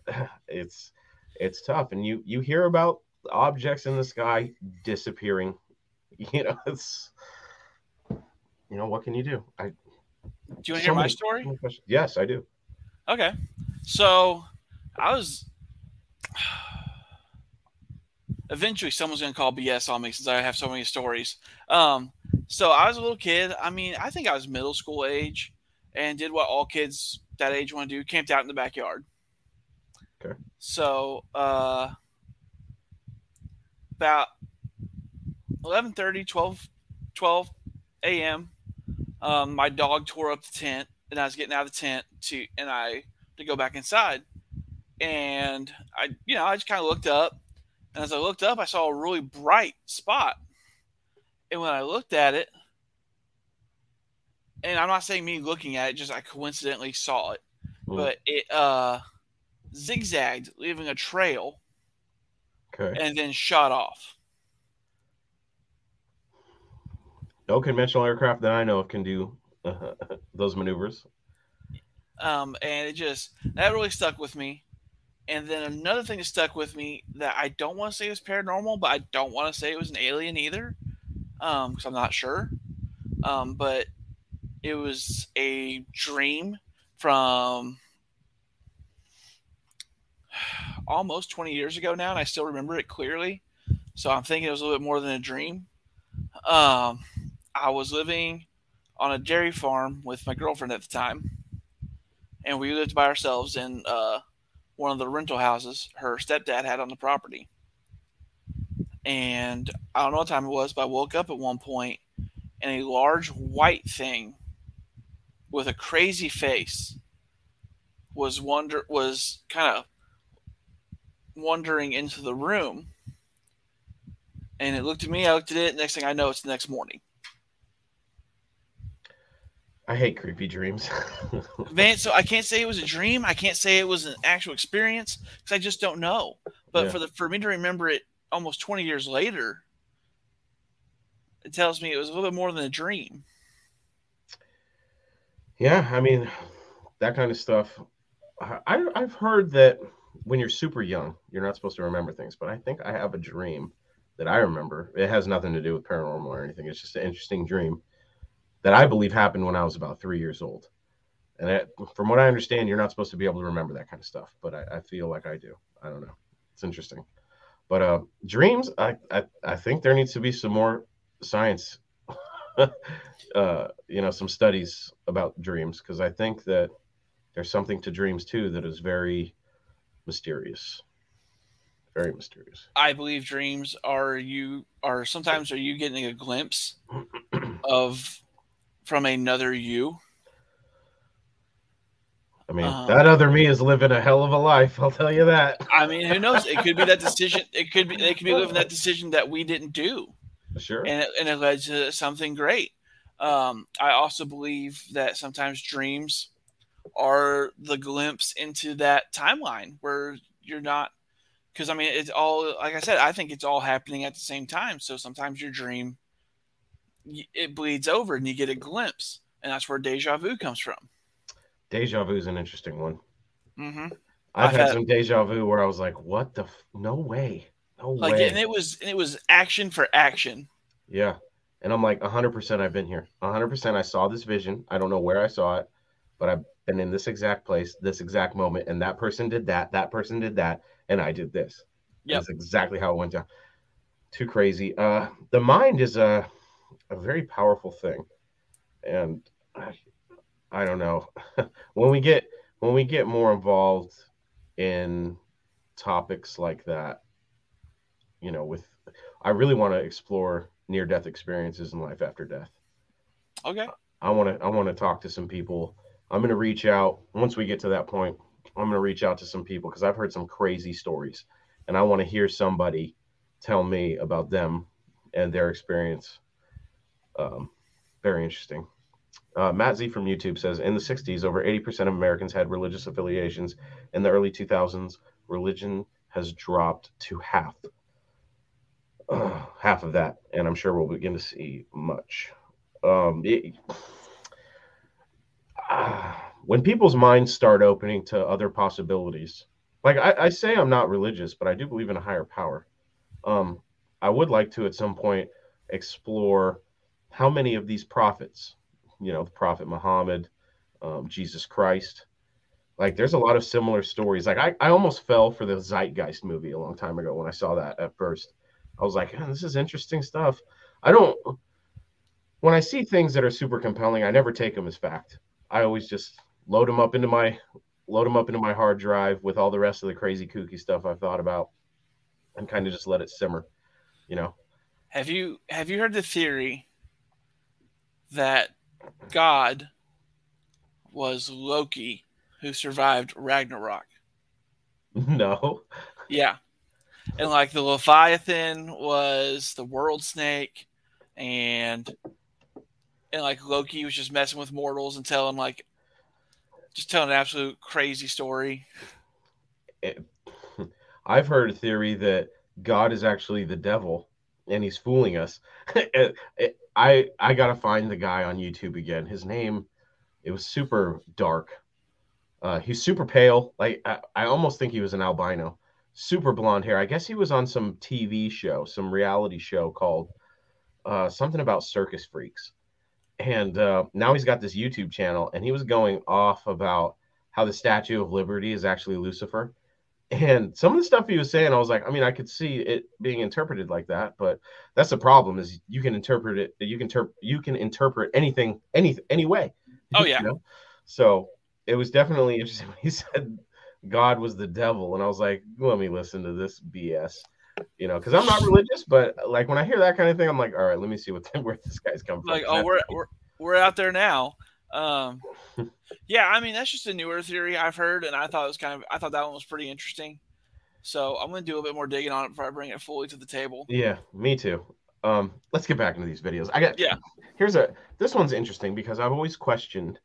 Uh, it's it's tough, and you you hear about objects in the sky disappearing. You know, it's you know what can you do? I Do you want to so hear my many- story? Yes, I do. Okay. So I was eventually someone's gonna call BS on me since I have so many stories. Um, so I was a little kid. I mean, I think I was middle school age and did what all kids that age want to do, camped out in the backyard. Okay. So uh about 11:30, 12, 12 a.m. Um, my dog tore up the tent, and I was getting out of the tent to, and I to go back inside, and I, you know, I just kind of looked up, and as I looked up, I saw a really bright spot, and when I looked at it, and I'm not saying me looking at it, just I coincidentally saw it, Mm. but it uh zigzagged, leaving a trail, Okay. and then shot off. No conventional aircraft that I know of can do uh, those maneuvers. um, and it just that really stuck with me. And then another thing that stuck with me that I don't want to say was paranormal, but I don't want to say it was an alien either, because I'm not sure. Um, but it was a dream from almost 20 years ago now, and I still remember it clearly. So I'm thinking it was a little bit more than a dream. Um, I was living on a dairy farm with my girlfriend at the time and we lived by ourselves in uh, one of the rental houses her stepdad had on the property. And I don't know what time it was, but I woke up at one point and a large white thing with a crazy face was wonder was kind of wandering into the room. And it looked at me, I looked at it, next thing I know it's the next morning. I hate creepy dreams. Man, so I can't say it was a dream. I can't say it was an actual experience because I just don't know. But Yeah. for the for me to remember it almost twenty years later, it tells me it was a little bit more than a dream. yeah, I mean, that kind of stuff. I- I've heard that when you're super young, you're not supposed to remember things, but I think I have a dream that I remember. It has nothing to do with paranormal or anything. It's just an interesting dream that I believe happened when I was about three years old. And from what I understand, you're not supposed to be able to remember that kind of stuff, but I, I feel like I do. I don't know. It's interesting. But uh, dreams, I, I, I think there needs to be some more science, uh, you know, some studies about dreams, because I think that there's something to dreams too that is very mysterious. Very mysterious. I believe dreams are you are sometimes are you getting a glimpse of from another you. I mean, Um, that other me is living a hell of a life. I'll tell you that. I mean, who knows? It could be that decision. It could be they could be living that decision that we didn't do. Sure. and it, and it led to something great. Um, I also believe that sometimes dreams are the glimpse into that timeline where you're not, because I mean, it's all, like I said, I think it's all happening at the same time. So sometimes your dream, it bleeds over and you get a glimpse. And that's where deja vu comes from. Deja vu is an interesting one. hmm I've, I've had, had- some deja vu where I was like, "What the? F- no way, no Like, way." and it was, and it was action for action. yeah, and I'm like, "100 percent, I've been here. 100 percent, I saw this vision. I don't know where I saw it, but I've been in this exact place, this exact moment, and that person did that, that person did that, and I did this. Yep. That's exactly how it went down. Too crazy. Uh, the mind is a a very powerful thing, and I, I don't know when we get when we get more involved in topics like that. You know, with I really want to explore near death experiences and life after death. Okay. I want to I want to talk to some people. I'm going to reach out once we get to that point. I'm going to reach out to some people because I've heard some crazy stories, and I want to hear somebody tell me about them and their experience. Um, very interesting. Uh, Matt Z from YouTube says in the 60s, over 80% of Americans had religious affiliations. In the early 2000s, religion has dropped to half. Uh, half of that, and I'm sure we'll begin to see much. Um, it, uh, when people's minds start opening to other possibilities, like I, I, say, I'm not religious, but I do believe in a higher power. Um, I would like to at some point explore how many of these prophets, you know, the Prophet Muhammad, um, Jesus Christ, like there's a lot of similar stories. Like I, I almost fell for the Zeitgeist movie a long time ago when I saw that at first. I was like, this is interesting stuff. I don't when I see things that are super compelling, I never take them as fact. I always just load them up into my load them up into my hard drive with all the rest of the crazy kooky stuff I've thought about and kind of just let it simmer, you know. Have you have you heard the theory that God was Loki who survived Ragnarok? No. Yeah. And like the Leviathan was the world snake and and like Loki was just messing with mortals and telling like just telling an absolute crazy story. It, eh, I've heard a theory that God is actually the devil and he's fooling us. Eh, eh, I I gotta find the guy on YouTube again. His name, it was super dark. Uh, he's super pale. Like I, I almost think he was an albino. Super blonde hair. I guess he was on some TV show, some reality show called uh, something about circus freaks and uh, now he's got this YouTube channel, and he was going off about how the Statue of Liberty is actually Lucifer. And some of the stuff he was saying, I was like, I mean, I could see it being interpreted like that, but that's the problem is you can interpret it, you can ter- you can interpret anything, any any way. Oh yeah. You know? So it was definitely interesting when he said God was the devil, and I was like, let me listen to this BS you know, because I'm not religious, but like when I hear that kind of thing, I'm like, all right, let me see what where this guy's coming from. Like, oh, we're, we're we're out there now. Um, yeah, I mean that's just a newer theory I've heard, and I thought it was kind of I thought that one was pretty interesting. So I'm going to do a bit more digging on it before I bring it fully to the table. Yeah, me too. Um, let's get back into these videos. I got yeah. Here's a this one's interesting because I've always questioned,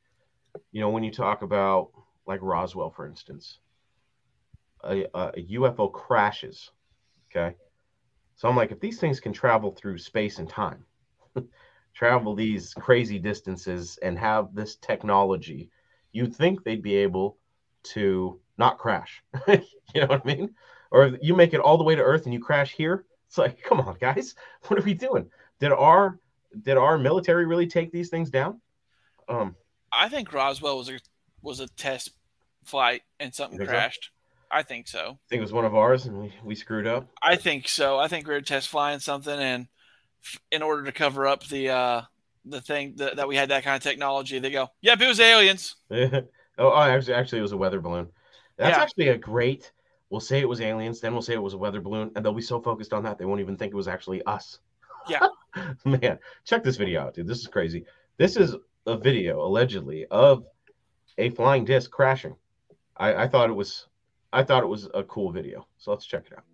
you know, when you talk about like Roswell, for instance, a, a UFO crashes Okay. So I'm like, if these things can travel through space and time, travel these crazy distances and have this technology, you'd think they'd be able to not crash. you know what I mean? Or you make it all the way to Earth and you crash here. It's like, come on, guys, what are we doing? Did our did our military really take these things down? Um, I think Roswell was a was a test flight and something crashed. So? I think so. I think it was one of ours, and we, we screwed up. I think so. I think we were test flying something, and in order to cover up the uh, the thing that, that we had that kind of technology, they go, "Yep, it was aliens." oh, oh, actually, actually, it was a weather balloon. That's yeah. actually a great. We'll say it was aliens, then we'll say it was a weather balloon, and they'll be so focused on that they won't even think it was actually us. Yeah, man, check this video out, dude. This is crazy. This is a video allegedly of a flying disc crashing. I, I thought it was I thought it was a cool video. So let's check it out.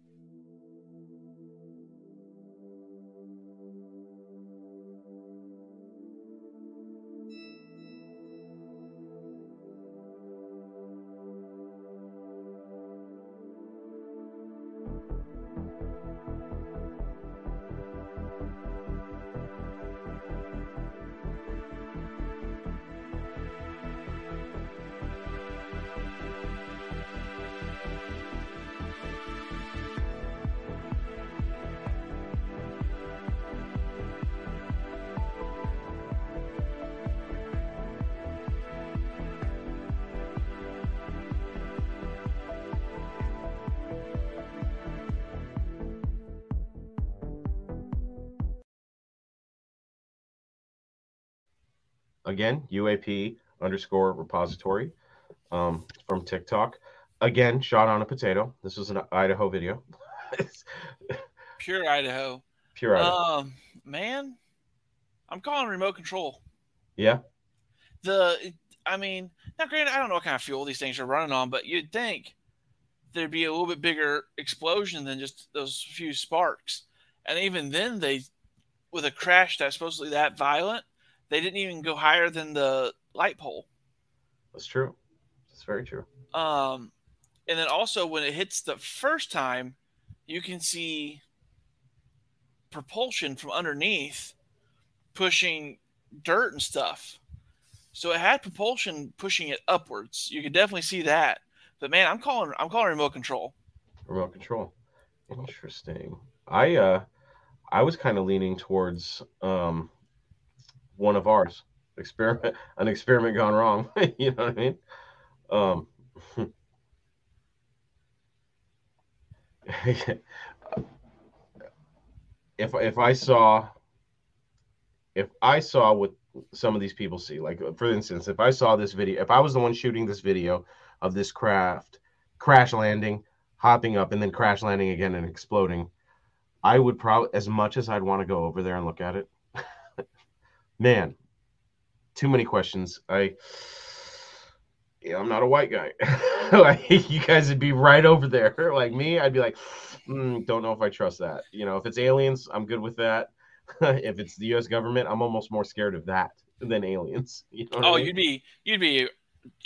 Again, UAP underscore repository um, from TikTok. Again, shot on a potato. This was an Idaho video. Pure Idaho. Pure Idaho. Um, man, I'm calling remote control. yeah. The, I mean, now granted, I don't know what kind of fuel these things are running on, but you'd think there'd be a little bit bigger explosion than just those few sparks. And even then, they, with a crash that's supposedly that violent, they didn't even go higher than the light pole. That's true. That's very true. Um, and then also when it hits the first time, you can see propulsion from underneath pushing dirt and stuff. So it had propulsion pushing it upwards. You could definitely see that. But man, I'm calling I'm calling remote control. Remote control. Interesting. I uh I was kind of leaning towards um one of ours. Experiment an experiment gone wrong. you know what I mean? Um if if I saw if I saw what some of these people see, like for instance, if I saw this video, if I was the one shooting this video of this craft crash landing, hopping up, and then crash landing again and exploding, I would probably, as much as I'd want to go over there and look at it, man, too many questions. I, yeah, I'm not a white guy. like, you guys would be right over there. Like me, I'd be like, mm, don't know if I trust that. You know, if it's aliens, I'm good with that. if it's the U.S. government, I'm almost more scared of that than aliens. You know what I Oh, mean? you'd be you'd be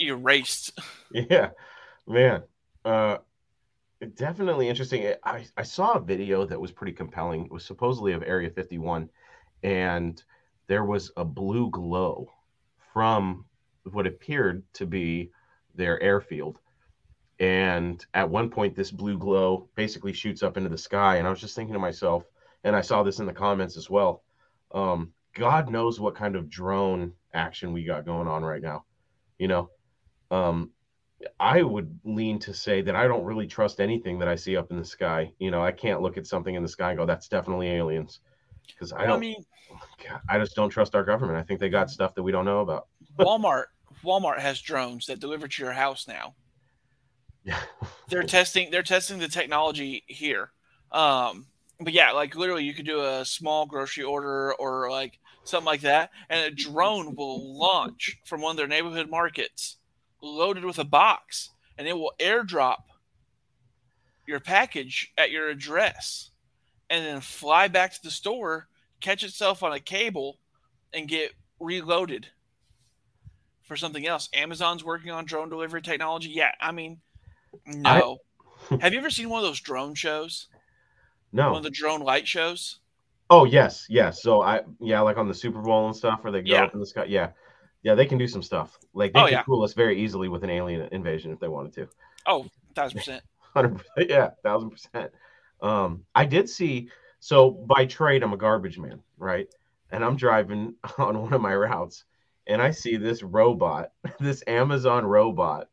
erased. Yeah, man. Uh, definitely interesting. I, I saw a video that was pretty compelling. It was supposedly of Area 51, and there was a blue glow from what appeared to be their airfield. And at one point, this blue glow basically shoots up into the sky. And I was just thinking to myself, and I saw this in the comments as well. Um, God knows what kind of drone action we got going on right now. You know, um, I would lean to say that I don't really trust anything that I see up in the sky. You know, I can't look at something in the sky and go, "That's definitely aliens," because I I don't. mean, God, I just don't trust our government. I think they got stuff that we don't know about. Walmart Walmart has drones that deliver to your house now. Yeah. they're testing they're testing the technology here um but yeah like literally you could do a small grocery order or like something like that and a drone will launch from one of their neighborhood markets loaded with a box and it will airdrop your package at your address and then fly back to the store catch itself on a cable and get reloaded for something else amazon's working on drone delivery technology yeah i mean no. Have you ever seen one of those drone shows? No. One of the drone light shows? Oh yes, yes. So I yeah, like on the Super Bowl and stuff where they go Yeah. up in the sky. Yeah. Yeah, they can do some stuff. Like they Oh, can yeah. fool us very easily with an alien invasion if they wanted to. Oh, thousand percent. Hundred percent. Yeah, thousand percent. Um, I did see. So by trade, I'm a garbage man, right? And I'm driving on one of my routes, and I see this robot, this Amazon robot,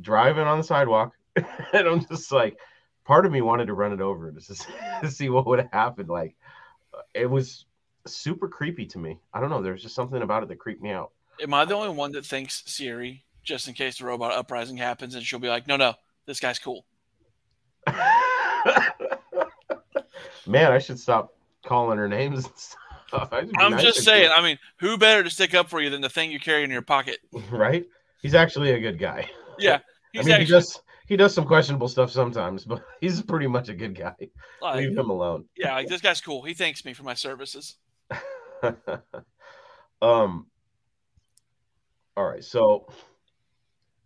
driving on the sidewalk, and I'm just like, part of me wanted to run it over just to see, to see what would happen. Like, it was super creepy to me. I don't know. There's just something about it that creeped me out. Am I the only one that thinks Siri, just in case the robot uprising happens, and she'll be like, "No, no, this guy's cool." Man, I should stop calling her names and stuff. I should be I'm nicer just saying. her. I mean, who better to stick up for you than the thing you carry in your pocket? right? He's actually a good guy. Yeah, I mean, he actually does he does some questionable stuff sometimes, but he's pretty much a good guy. like, Leave him alone. yeah, like this guy's cool. He thanks me for my services. um. All right, so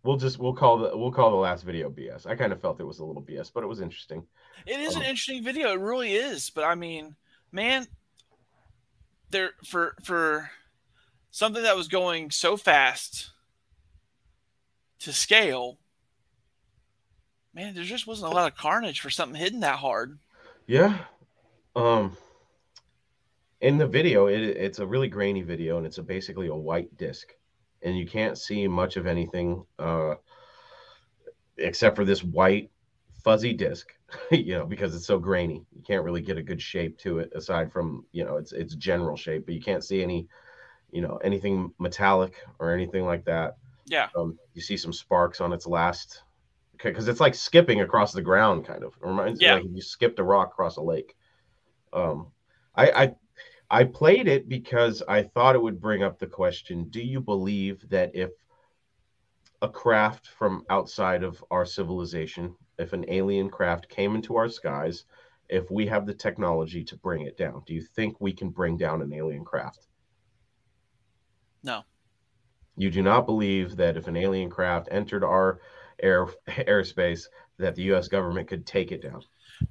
we'll just we'll call the we'll call the last video BS. I kind of felt it was a little BS, but it was interesting. It is an Um, interesting video. It really is. But I mean, man, there for for something that was going so fast to scale, man, there just wasn't a lot of carnage for something hidden that hard. Yeah. Um. In the video, it, it's a really grainy video, and it's a, basically a white disc, and you can't see much of anything uh, except for this white fuzzy disc. you know, because it's so grainy, you can't really get a good shape to it aside from you know its its general shape, but you can't see any you know, anything metallic or anything like that. Yeah. Um, you see some sparks on its last, because it's like skipping across the ground, kind of. It reminds Yeah. me like you skipped a rock across a lake. Um, I, I I played it because I thought it would bring up the question: Do you believe that if a craft from outside of our civilization, if an alien craft came into our skies, if we have the technology to bring it down, do you think we can bring down an alien craft? No. You do not believe that if an alien craft entered our air airspace, that the U.S. government could take it down.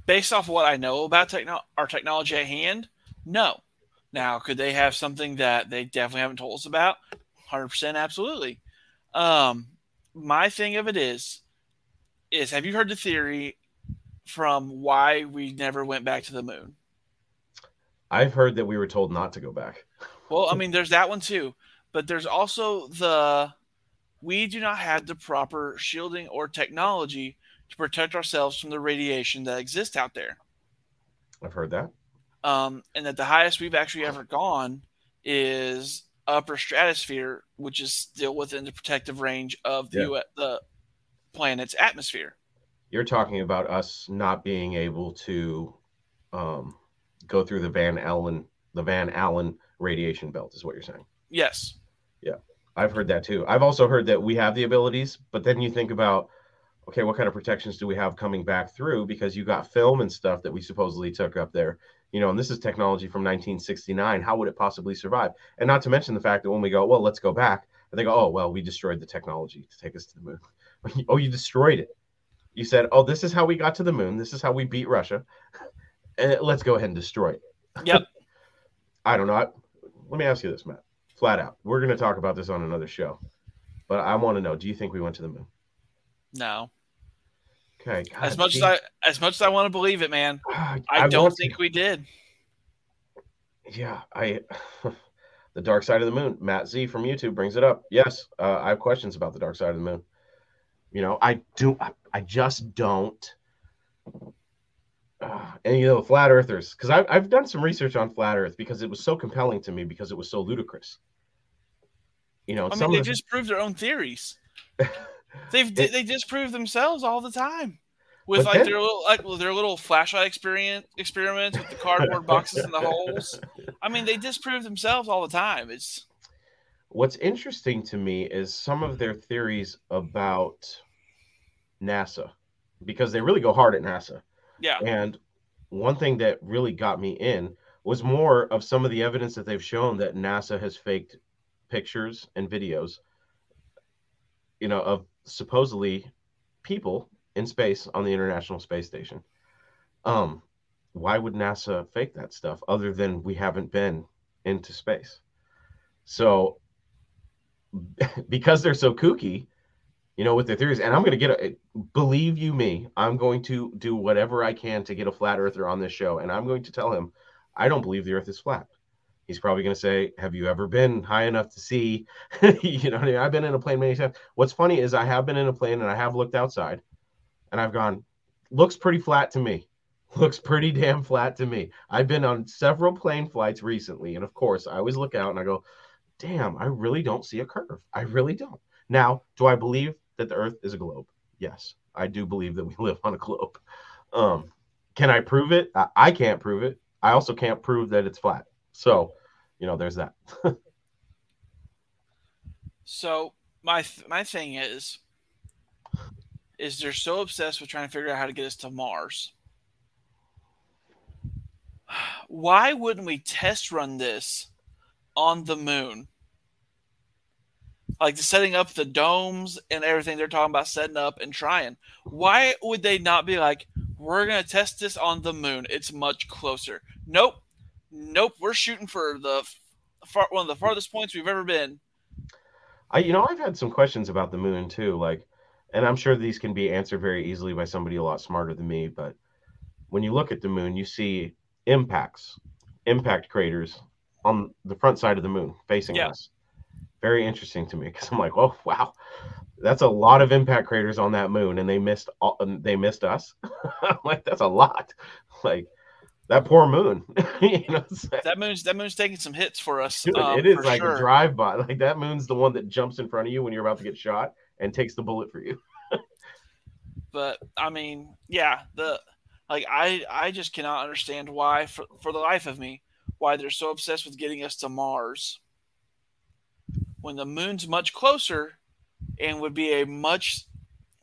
Based off what I know about techno- our technology at hand, no. Now, could they have something that they definitely haven't told us about? 100% absolutely. Um, my thing of it is, is have you heard the theory from why we never went back to the moon? I've heard that we were told not to go back. Well, I mean, there's that one too, but there's also the we do not have the proper shielding or technology to protect ourselves from the radiation that exists out there. I've heard that. Um, and that the highest we've actually ever gone is upper stratosphere, which is still within the protective range of the, Yeah. U- the planet's atmosphere. You're talking about us not being able to um, go through the Van Allen the Van Allen radiation belt is what you're saying. Yes. Yeah. I've heard that too. I've also heard that we have the abilities, but then you think about okay, what kind of protections do we have coming back through because you got film and stuff that we supposedly took up there. You know, and this is technology from 1969. How would it possibly survive? And not to mention the fact that when we go, well, let's go back, and they go, oh, well, we destroyed the technology to take us to the moon. oh, you destroyed it. You said, oh, this is how we got to the moon. This is how we beat Russia. And let's go ahead and destroy it. Yep. I don't know. I, let me ask you this, Matt. Flat out. We're going to talk about this on another show. But I want to know, do you think we went to the moon? No. Okay. As God much as I as much as I want to believe it, man, Ah, I, don't want to- think we did. Yeah, I. the dark side of the moon. Matt Z from YouTube brings it up. Yes, uh, I have questions about the dark side of the moon. You know, I do. I, I just don't. Uh, and you know, flat earthers, because I've I've done some research on flat Earth because it was so compelling to me because it was so ludicrous. You know, I mean, they the- just proved their own theories. They've It- they disprove themselves all the time with like then- their little like their little flashlight experience experiments with the cardboard boxes and the holes. I mean, they disprove themselves all the time. It's What's interesting to me is some of their theories about NASA, because they really go hard at NASA. yeah, And one thing that really got me in was more of some of the evidence that they've shown that NASA has faked pictures and videos, you know, of supposedly people in space on the International Space Station. Um, why would NASA fake that stuff other than we haven't been into space? So, because they're so kooky, you know, with their theories, and I'm going to get a believe you me, I'm going to do whatever I can to get a flat earther on this show, and I'm going to tell him I don't believe the Earth is flat. He's probably going to say, "Have you ever been high enough to see?" you know, I mean? I've been in a plane many times. What's funny is I have been in a plane and I have looked outside, and I've gone, looks pretty flat to me. Looks pretty damn flat to me. I've been on several plane flights recently, and of course, I always look out and I go, "Damn, I really don't see a curve. I really don't." Now, do I believe that the Earth is a globe? Yes, I do believe that we live on a globe. Um, can I prove it? I, I can't prove it. I also can't prove that it's flat. So, you know, there's that. So my th- my thing is, is they're so obsessed with trying to figure out how to get us to Mars. Why wouldn't we test run this on the moon? Like setting up the domes and everything they're talking about setting up and trying. Why would they not be like, we're gonna test this on the moon? It's much closer. Nope, nope. We're shooting for the far, one of the farthest points we've ever been. I, you know, I've had some questions about the moon too. Like, and I'm sure these can be answered very easily by somebody a lot smarter than me. But when you look at the moon, you see impacts, impact craters on the front side of the moon facing Yeah. us. Very interesting to me because I'm like, oh wow, that's a lot of impact craters on that moon, and they missed all, they missed us. I'm like, that's a lot. Like, that poor moon. you know, That moon's that moon's taking some hits for us. Dude, um, it is like sure. a drive by. Like that moon's the one that jumps in front of you when you're about to get shot and takes the bullet for you. but I mean, yeah, the like I I just cannot understand why for for the life of me why they're so obsessed with getting us to Mars when the moon's much closer and would be a much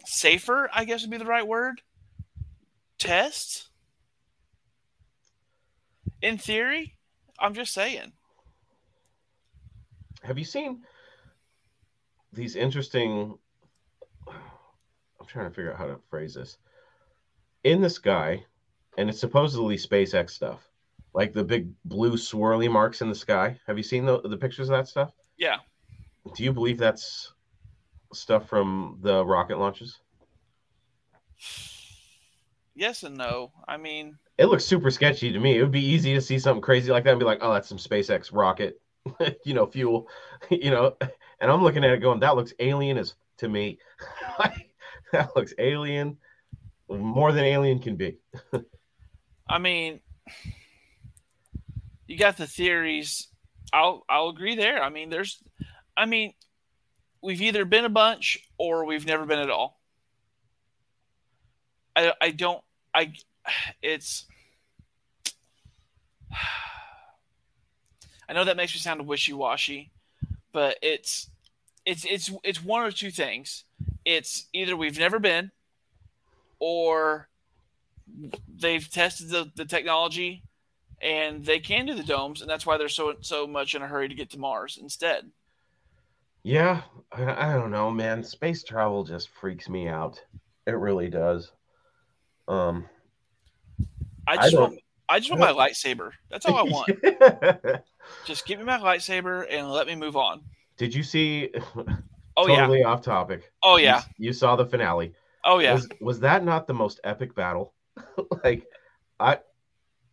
safer, I guess would be the right word, test. In theory, I'm just saying. Have you seen these interesting? I'm trying to figure out how to phrase this. In the sky, and it's supposedly SpaceX stuff, like the big blue swirly marks in the sky. Have you seen the, the pictures of that stuff? Yeah. Do you believe that's stuff from the rocket launches? Yes and no. I mean, It looks super sketchy to me. It would be easy to see something crazy like that and be like, "Oh, that's some SpaceX rocket, you know, fuel," you know. And I'm looking at it going, "That looks alien as to me. that looks alien, more than alien can be." I mean, you got the theories. I'll I'll agree there. I mean, there's, I mean, we've either been a bunch or we've never been at all. I I don't I it's. I know that makes me sound wishy washy, but it's it's it's it's one or two things. It's either we've never been, or they've tested the, the technology and they can do the domes and that's why they're so so much in a hurry to get to mars instead Yeah, I, I don't know, man. Space travel just freaks me out. It really does. Um, i I just don't- want i just want my lightsaber that's all i want just give me my lightsaber and let me move on Did you see? oh yeah totally off topic. oh yeah You, you saw the finale. oh yeah Was was that not the most epic battle? like, I,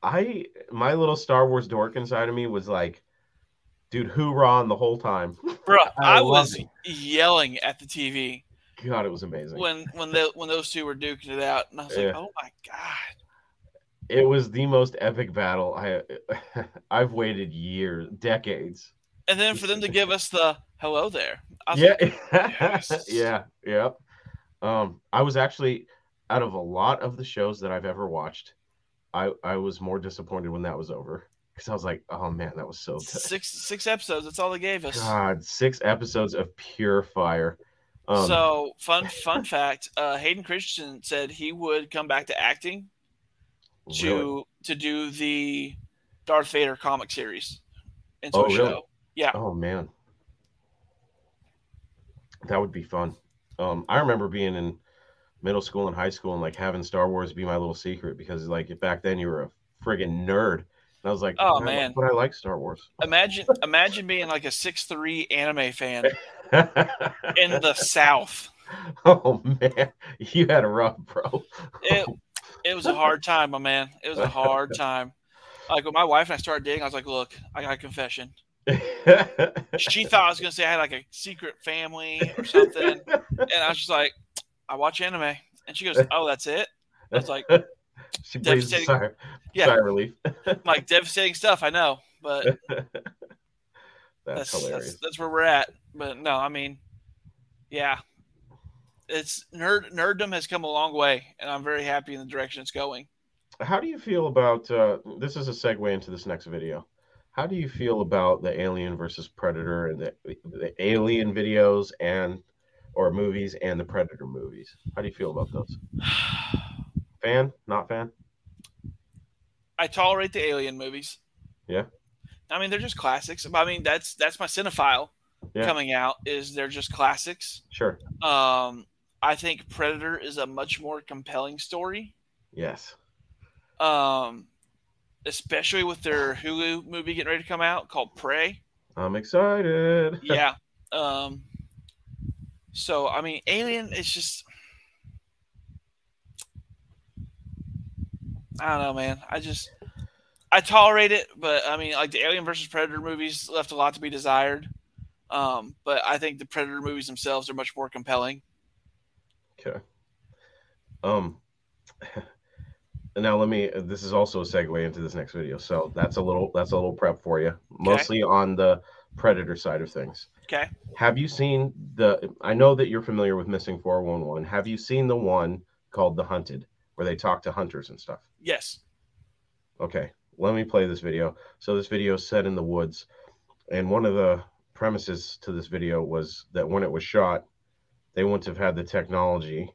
I, my little Star Wars dork inside of me was like, dude, hoorah on the whole time. bro I i, was it. yelling at the tv God, it was amazing. when when the when those two were duking it out and i was Yeah. like oh my god it was the most epic battle. I, I've waited years, decades. and then for them to give us the hello there I Yeah, like, yes. yeah, yeah. Um, I was actually out of a lot of the shows that I've ever watched, I I was more disappointed when that was over because I was like, oh man, that was so good. six six episodes that's all they gave us God, six episodes of pure fire. Um, so fun fun fact uh, hayden christensen said he would come back to acting to really? to do the darth vader comic series into Oh, a really? yeah Oh man, that would be fun. Um, I remember being in middle school and high school and like having Star Wars be my little secret because like back then you were a friggin' nerd. And I was like, Oh, man. but I like Star Wars. imagine imagine being like a six three anime fan in the south oh man, you had a rough, bro. it, it was a hard time my man it was a hard time like when my wife and i started dating i was like look i got a confession she thought I was gonna say I had like a secret family or something, and I was just like, I watch anime, and she goes, "Oh, that's it." I was like, she Devastating. sigh, Yeah. of relief. Like devastating stuff, I know, but That's, that's hilarious. that's, that's where we're at. But no, I mean, yeah, it's nerd nerddom has come a long way, and I'm very happy in the direction it's going. How do you feel about uh, this? Is a segue into this next video. How do you feel about the Alien versus Predator and the, the Alien videos and or movies and the Predator movies? How do you feel about those? Fan? Not fan? I tolerate the Alien movies. Yeah. I mean, they're just classics. I mean, that's that's my cinephile Yeah. coming out. Is they're just classics. Sure. Um, I think Predator is a much more compelling story. Yes. Um, especially with their Hulu movie getting ready to come out called Prey. I'm excited. Yeah. um. So I mean, Alien is just. I don't know, man. I just I tolerate it, but I mean, like the Alien versus Predator movies left a lot to be desired. Um, but I think the Predator movies themselves are much more compelling. Okay. Um, now let me. This is also a segue into this next video. So that's a little that's a little prep for you, mostly on the predator side of things. Okay. Have you seen the? I know that you're familiar with Missing 411. Have you seen the one called The Hunted, where they talk to hunters and stuff? Yes. Okay, let me play this video. So this video is set in the woods, and one of the premises to this video was that when it was shot, they wouldn't have had the technology.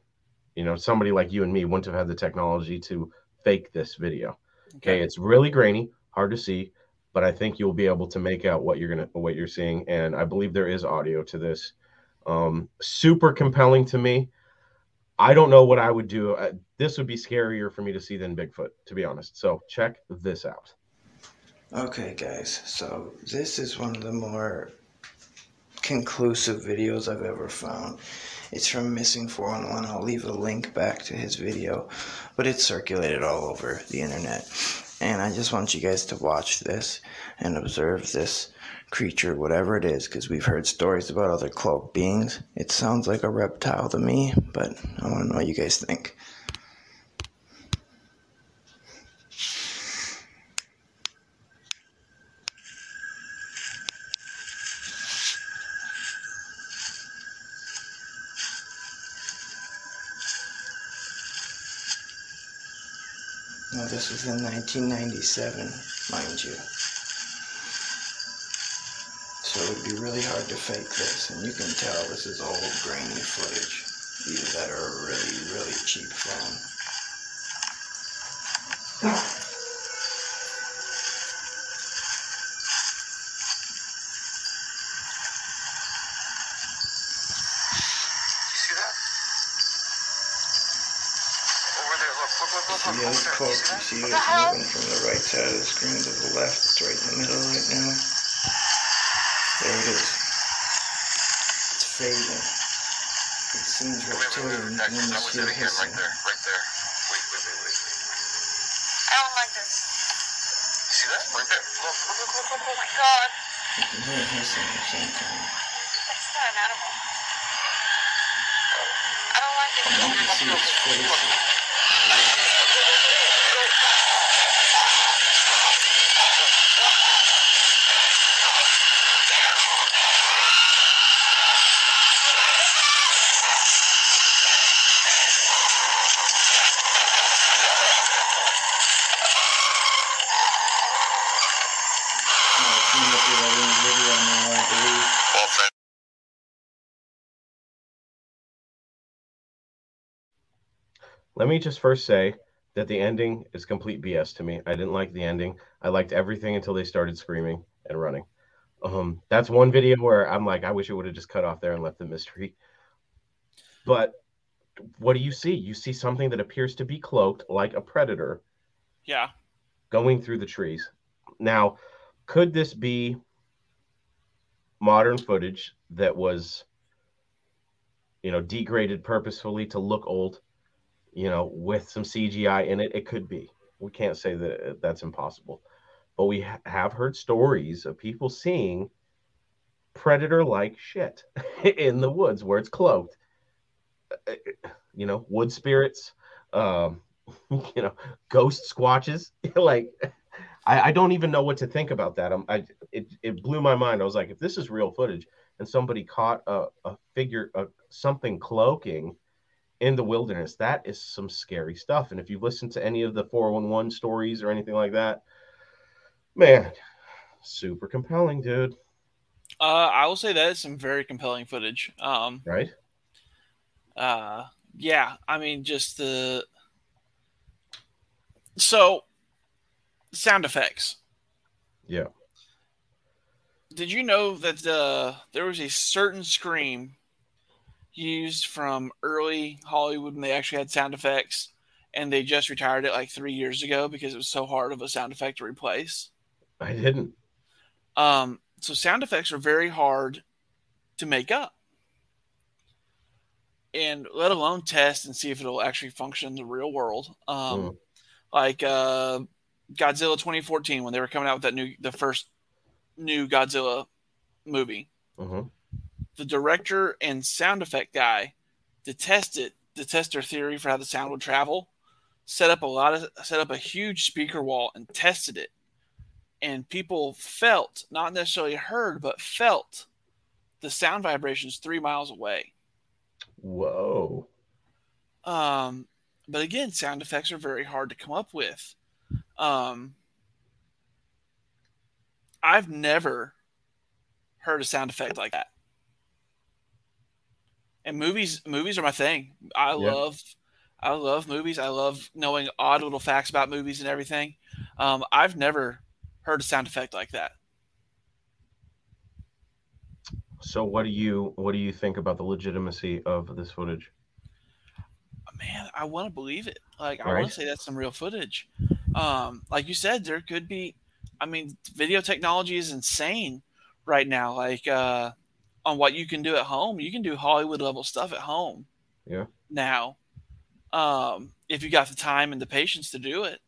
You know, somebody like you and me wouldn't have had the technology to fake this video. Okay, it's really grainy, hard to see, but I think you'll be able to make out what you're gonna what you're seeing, and I believe there is audio to this. Um, super compelling to me. I don't know what I would do. Uh, this would be scarier for me to see than Bigfoot, to be honest. So check this out. Okay, guys, so this is one of the more conclusive videos I've ever found. It's from Missing 411. I'll leave a link back to his video, but it's circulated all over the internet. And I just want you guys to watch this and observe this creature, whatever it is, because we've heard stories about other cloaked beings. It sounds like a reptile to me, but I want to know what you guys think. This was in 1997, mind you. So it would be really hard to fake this, and you can tell this is old, grainy footage. Either that or a really, really cheap phone. You see that? Over there, look, look, look, look, See look, that over there. quote? You see You that? see What it the hell? moving from the right side of the screen to the left. It's right in the middle right now. There it is. It's fading. It seems Wait, wait, wait, reptilian. wait, You that, can that was hear it again, right there, right there. Wait, wait, wait, wait, wait. I don't like this. You see that? Right there. Look, look, look, look, look, Oh my god. You can hear it hissing at the same time. That's not an animal. I don't like it. You can see its face. Now, it's manipulating the video now, I believe. Well, friend. Let me just first say that the ending is complete BS to me. I didn't like the ending. I liked everything until they started screaming and running. Um, that's one video where I'm like, I wish it would have just cut off there and left the mystery. But what do you see? You see something that appears to be cloaked like a predator Yeah. going through the trees. Now, could this be modern footage that was, you know, degraded purposefully to look old, you know, with some CGI in it? It could be. We can't say that that's impossible. But we ha- have heard stories of people seeing predator like shit in the woods where it's cloaked. Uh, You know, wood spirits, um, you know, ghost squatches. like, I, I don't even know what to think about that. I'm, I it, it blew my mind. I was like, if this is real footage and somebody caught a, a figure, a, something cloaking in the wilderness, that is some scary stuff. And if you've listened to any of the 411 stories or anything like that, man, super compelling, dude. Uh, I will say that is some very compelling footage. Um, Right? uh, yeah, I mean, just the so sound effects. Yeah. Did you know that uh, there was a certain scream used from early Hollywood when they actually had sound effects, and they just retired it like three years ago because it was so hard of a sound effect to replace. I didn't. Um, so sound effects are very hard to make up, and let alone test and see if it'll actually function in the real world. Um, Mm. Like uh, Godzilla 2014 when they were coming out with that new, the first new Godzilla movie. hmm The director and sound effect guy to test it, to test their theory for how the sound would travel, set up a lot of set up a huge speaker wall and tested it, and people felt not necessarily heard but felt the sound vibrations three miles away. Whoa. Um, but again, sound effects are very hard to come up with. Um, I've never heard a sound effect like that. And movies, movies are my thing. I Yeah. love, I love movies. I love knowing odd little facts about movies and everything. Um, I've never heard a sound effect like that. So what do you what do you think about the legitimacy of this footage? man, I want to believe it. Like, I Right. want to say that's some real footage. Um, like you said, there could be. I mean, video technology is insane right now. Like, uh, on what you can do at home, you can do Hollywood level stuff at home. Yeah. Now, um, if you got the time and the patience to do it,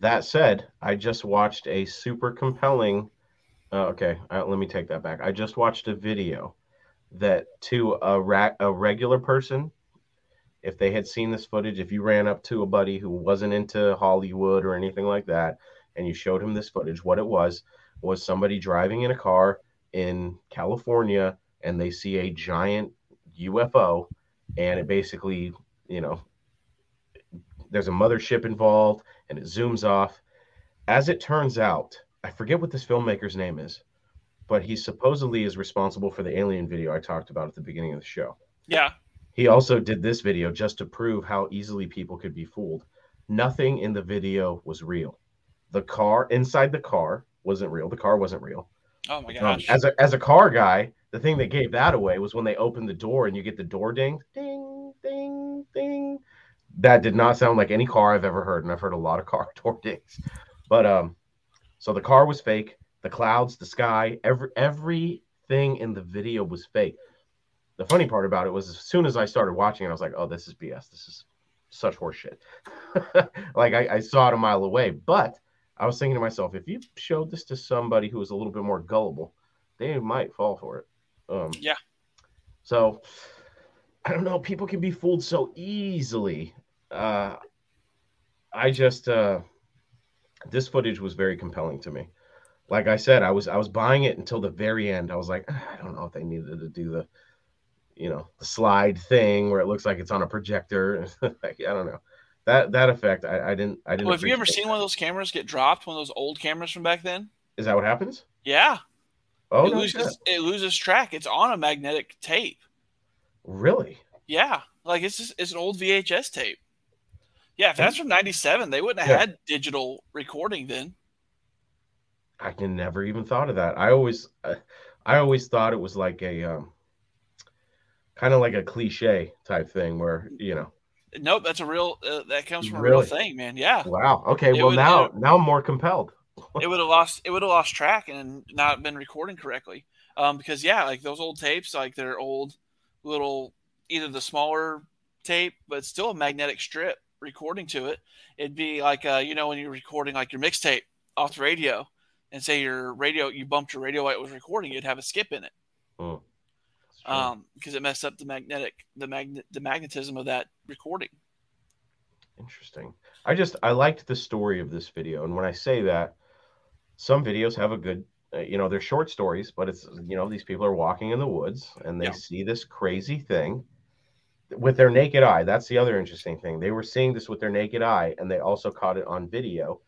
That said, I just watched a super compelling. Uh, okay, uh, let me take that back. I just watched a video that to a ra- a regular person, if they had seen this footage, if you ran up to a buddy who wasn't into Hollywood or anything like that, and you showed him this footage, what it was was somebody driving in a car in California, and they see a giant UFO, and it basically, you know, there's a mothership involved and it zooms off. As it turns out, I forget what this filmmaker's name is, but he supposedly is responsible for the alien video I talked about at the beginning of the show. yeah, He also did this video just to prove how easily people could be fooled. Nothing in the video was real. The car inside the car wasn't real. The car wasn't real. Oh my Um, gosh, as a as a car guy, the thing that gave that away was when they opened the door and you get the door ding, ding, ding, ding. That did not sound like any car I've ever heard, and I've heard a lot of car door dings. But um, so the car was fake. The clouds, the sky, every everything in the video was fake. The funny part about it was as soon as I started watching it, I was like, "Oh, this is BS. This is such horseshit." like I, I saw it a mile away, but I was thinking to myself, if you showed this to somebody who was a little bit more gullible, they might fall for it. Um, Yeah. So I don't know. People can be fooled so easily. Uh, I just uh, this footage was very compelling to me. Like I said, I was I was buying it until the very end. I was like, "Ah, I don't know if they needed to do the, you know, the slide thing where it looks like it's on a projector. I don't know. That that effect, I, I didn't I didn't. well, have you ever seen one of those cameras get dropped? One of those old cameras from back then? Is that what happens? Yeah, Oh, it no loses shit. it loses track. It's on a magnetic tape. really? Yeah, like it's just it's an old VHS tape. Yeah, if that's from '97, they wouldn't have Yeah. had digital recording then. I can never even thought of that. I always, I, I always thought it was like a, um, kind of like a cliche type thing where you know. Nope, that's a real. Uh, that comes from a real thing, man. Yeah, Wow. Okay. It well, would- now it- now I'm more compelled. it would have lost. It would have lost track and not been recording correctly. Um, because yeah, like those old tapes, like they're old little, either the smaller tape, but still a magnetic strip recording to it. It'd be like, uh, you know, when you're recording like your mixtape off the radio, and say your radio, you bumped your radio while it was recording, you'd have a skip in it. Mm. True. um, because it messed up the magnetic the magnet the magnetism of that recording. Interesting. I just I liked the story of this video, and when I say that, some videos have a good, uh, you know, they're short stories, but it's you know these people are walking in the woods and they Yeah. see this crazy thing with their naked eye. That's the other interesting thing. They were seeing this with their naked eye, and they also caught it on video.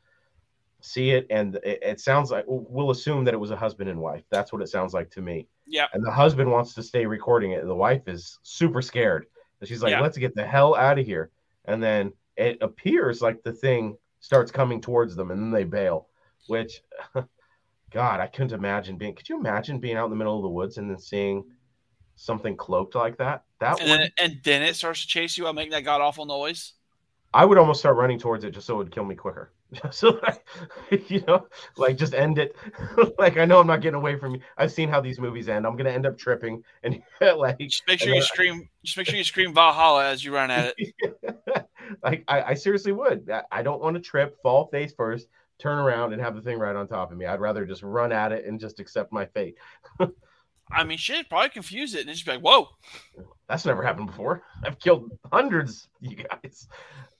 See it, and it, sounds like we'll assume that it was a husband and wife. That's what it sounds like to me. Yeah, And the husband wants to stay recording it, and the wife is super scared. And she's like, Yeah. "Let's get the hell out of here." And then it appears like the thing starts coming towards them, and then they bail. Which, God, I couldn't imagine being. Could you imagine being out in the middle of the woods and then seeing something cloaked like that? That and would, then and then it starts to chase you while making that god awful noise. I would almost start running towards it just so it would kill me quicker. so, like, you know, like just end it. like I know I'm not getting away from you. I've seen how these movies end. I'm gonna end up tripping and like Just make sure you scream. Just make sure you scream Valhalla as you run at it. like I, I seriously would. I- I don't want to trip, fall face first, turn around, and have the thing right on top of me. I'd rather just run at it and just accept my fate. I mean, shit, probably confuse it and just be like, "Whoa!" That's never happened before. I've killed hundreds, you guys.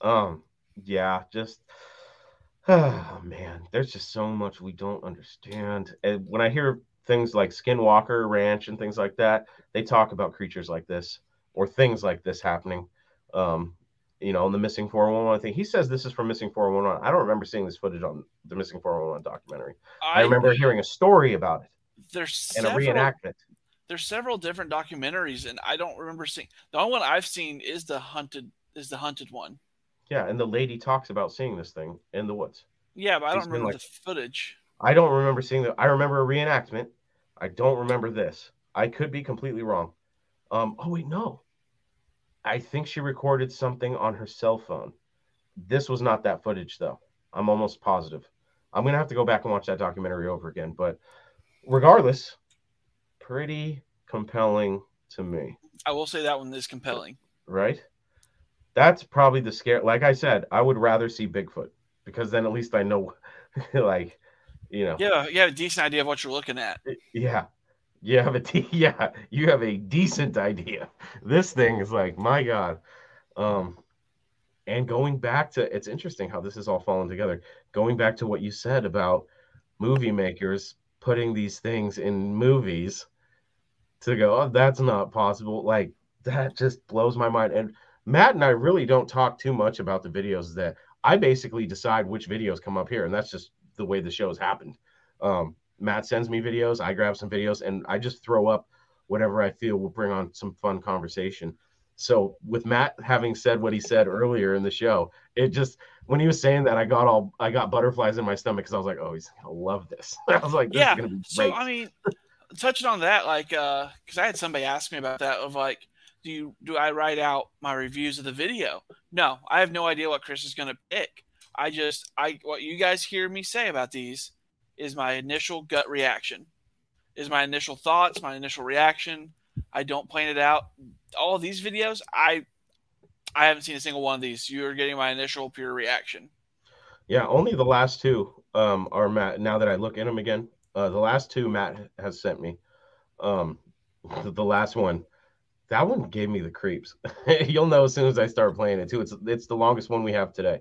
Um, yeah, just oh man, there's just so much we don't understand. And when I hear things like Skinwalker Ranch and things like that, they talk about creatures like this or things like this happening. Um, you know, on the missing 411 thing. He says this is from missing 411. I don't remember seeing this footage on the missing 411 documentary. I, remember hearing a story about it there's and a reenactment. there's several different documentaries, and I don't remember seeing. The only one I've seen is the hunted is the hunted one. Yeah, and the lady talks about seeing this thing in the woods. Yeah, but I don't remember like- the footage. I don't remember seeing the. I remember a reenactment. I don't remember this. I could be completely wrong. Um. Oh wait, no. I think she recorded something on her cell phone. This was not that footage though. I'm almost positive. I'm gonna have to go back and watch that documentary over again. But regardless, pretty compelling to me, I will say that one is compelling. right? That's probably the scare. Like I said, I would rather see Bigfoot because then at least I know, like, you know, Yeah, you have a decent idea of what you're looking at. Yeah. You have a de- yeah, you have a decent idea. This thing is like, my God. Um and going back to it's interesting how this is all falling together. Going back to what you said about movie makers putting these things in movies to go, oh, that's not possible. Like that just blows my mind. And Matt and I really don't talk too much about the videos that I basically decide which videos come up here, and that's just the way the show's happened. Um, Matt sends me videos, I grab some videos, and I just throw up whatever I feel will bring on some fun conversation. So with Matt having said what he said earlier in the show, it just when he was saying that, I got all I got butterflies in my stomach because I was like, oh, he's gonna love this. I was like, this yeah. is gonna be So. I mean, touching on that, like, uh, because I had somebody ask me about that of like, do you do I write out my reviews of the video? No, I have no idea what Chris is gonna pick. I just I what you guys hear me say about these is my initial gut reaction, is my initial thoughts, my initial reaction. I don't plan it out. All these videos, I I haven't seen a single one of these. You're getting my initial pure reaction. Yeah, only the last two um, are Matt. Now that I look at them again, uh, the last two Matt has sent me. Um, the, the last one, that one gave me the creeps. You'll know as soon as I start playing it too. It's it's the longest one we have today.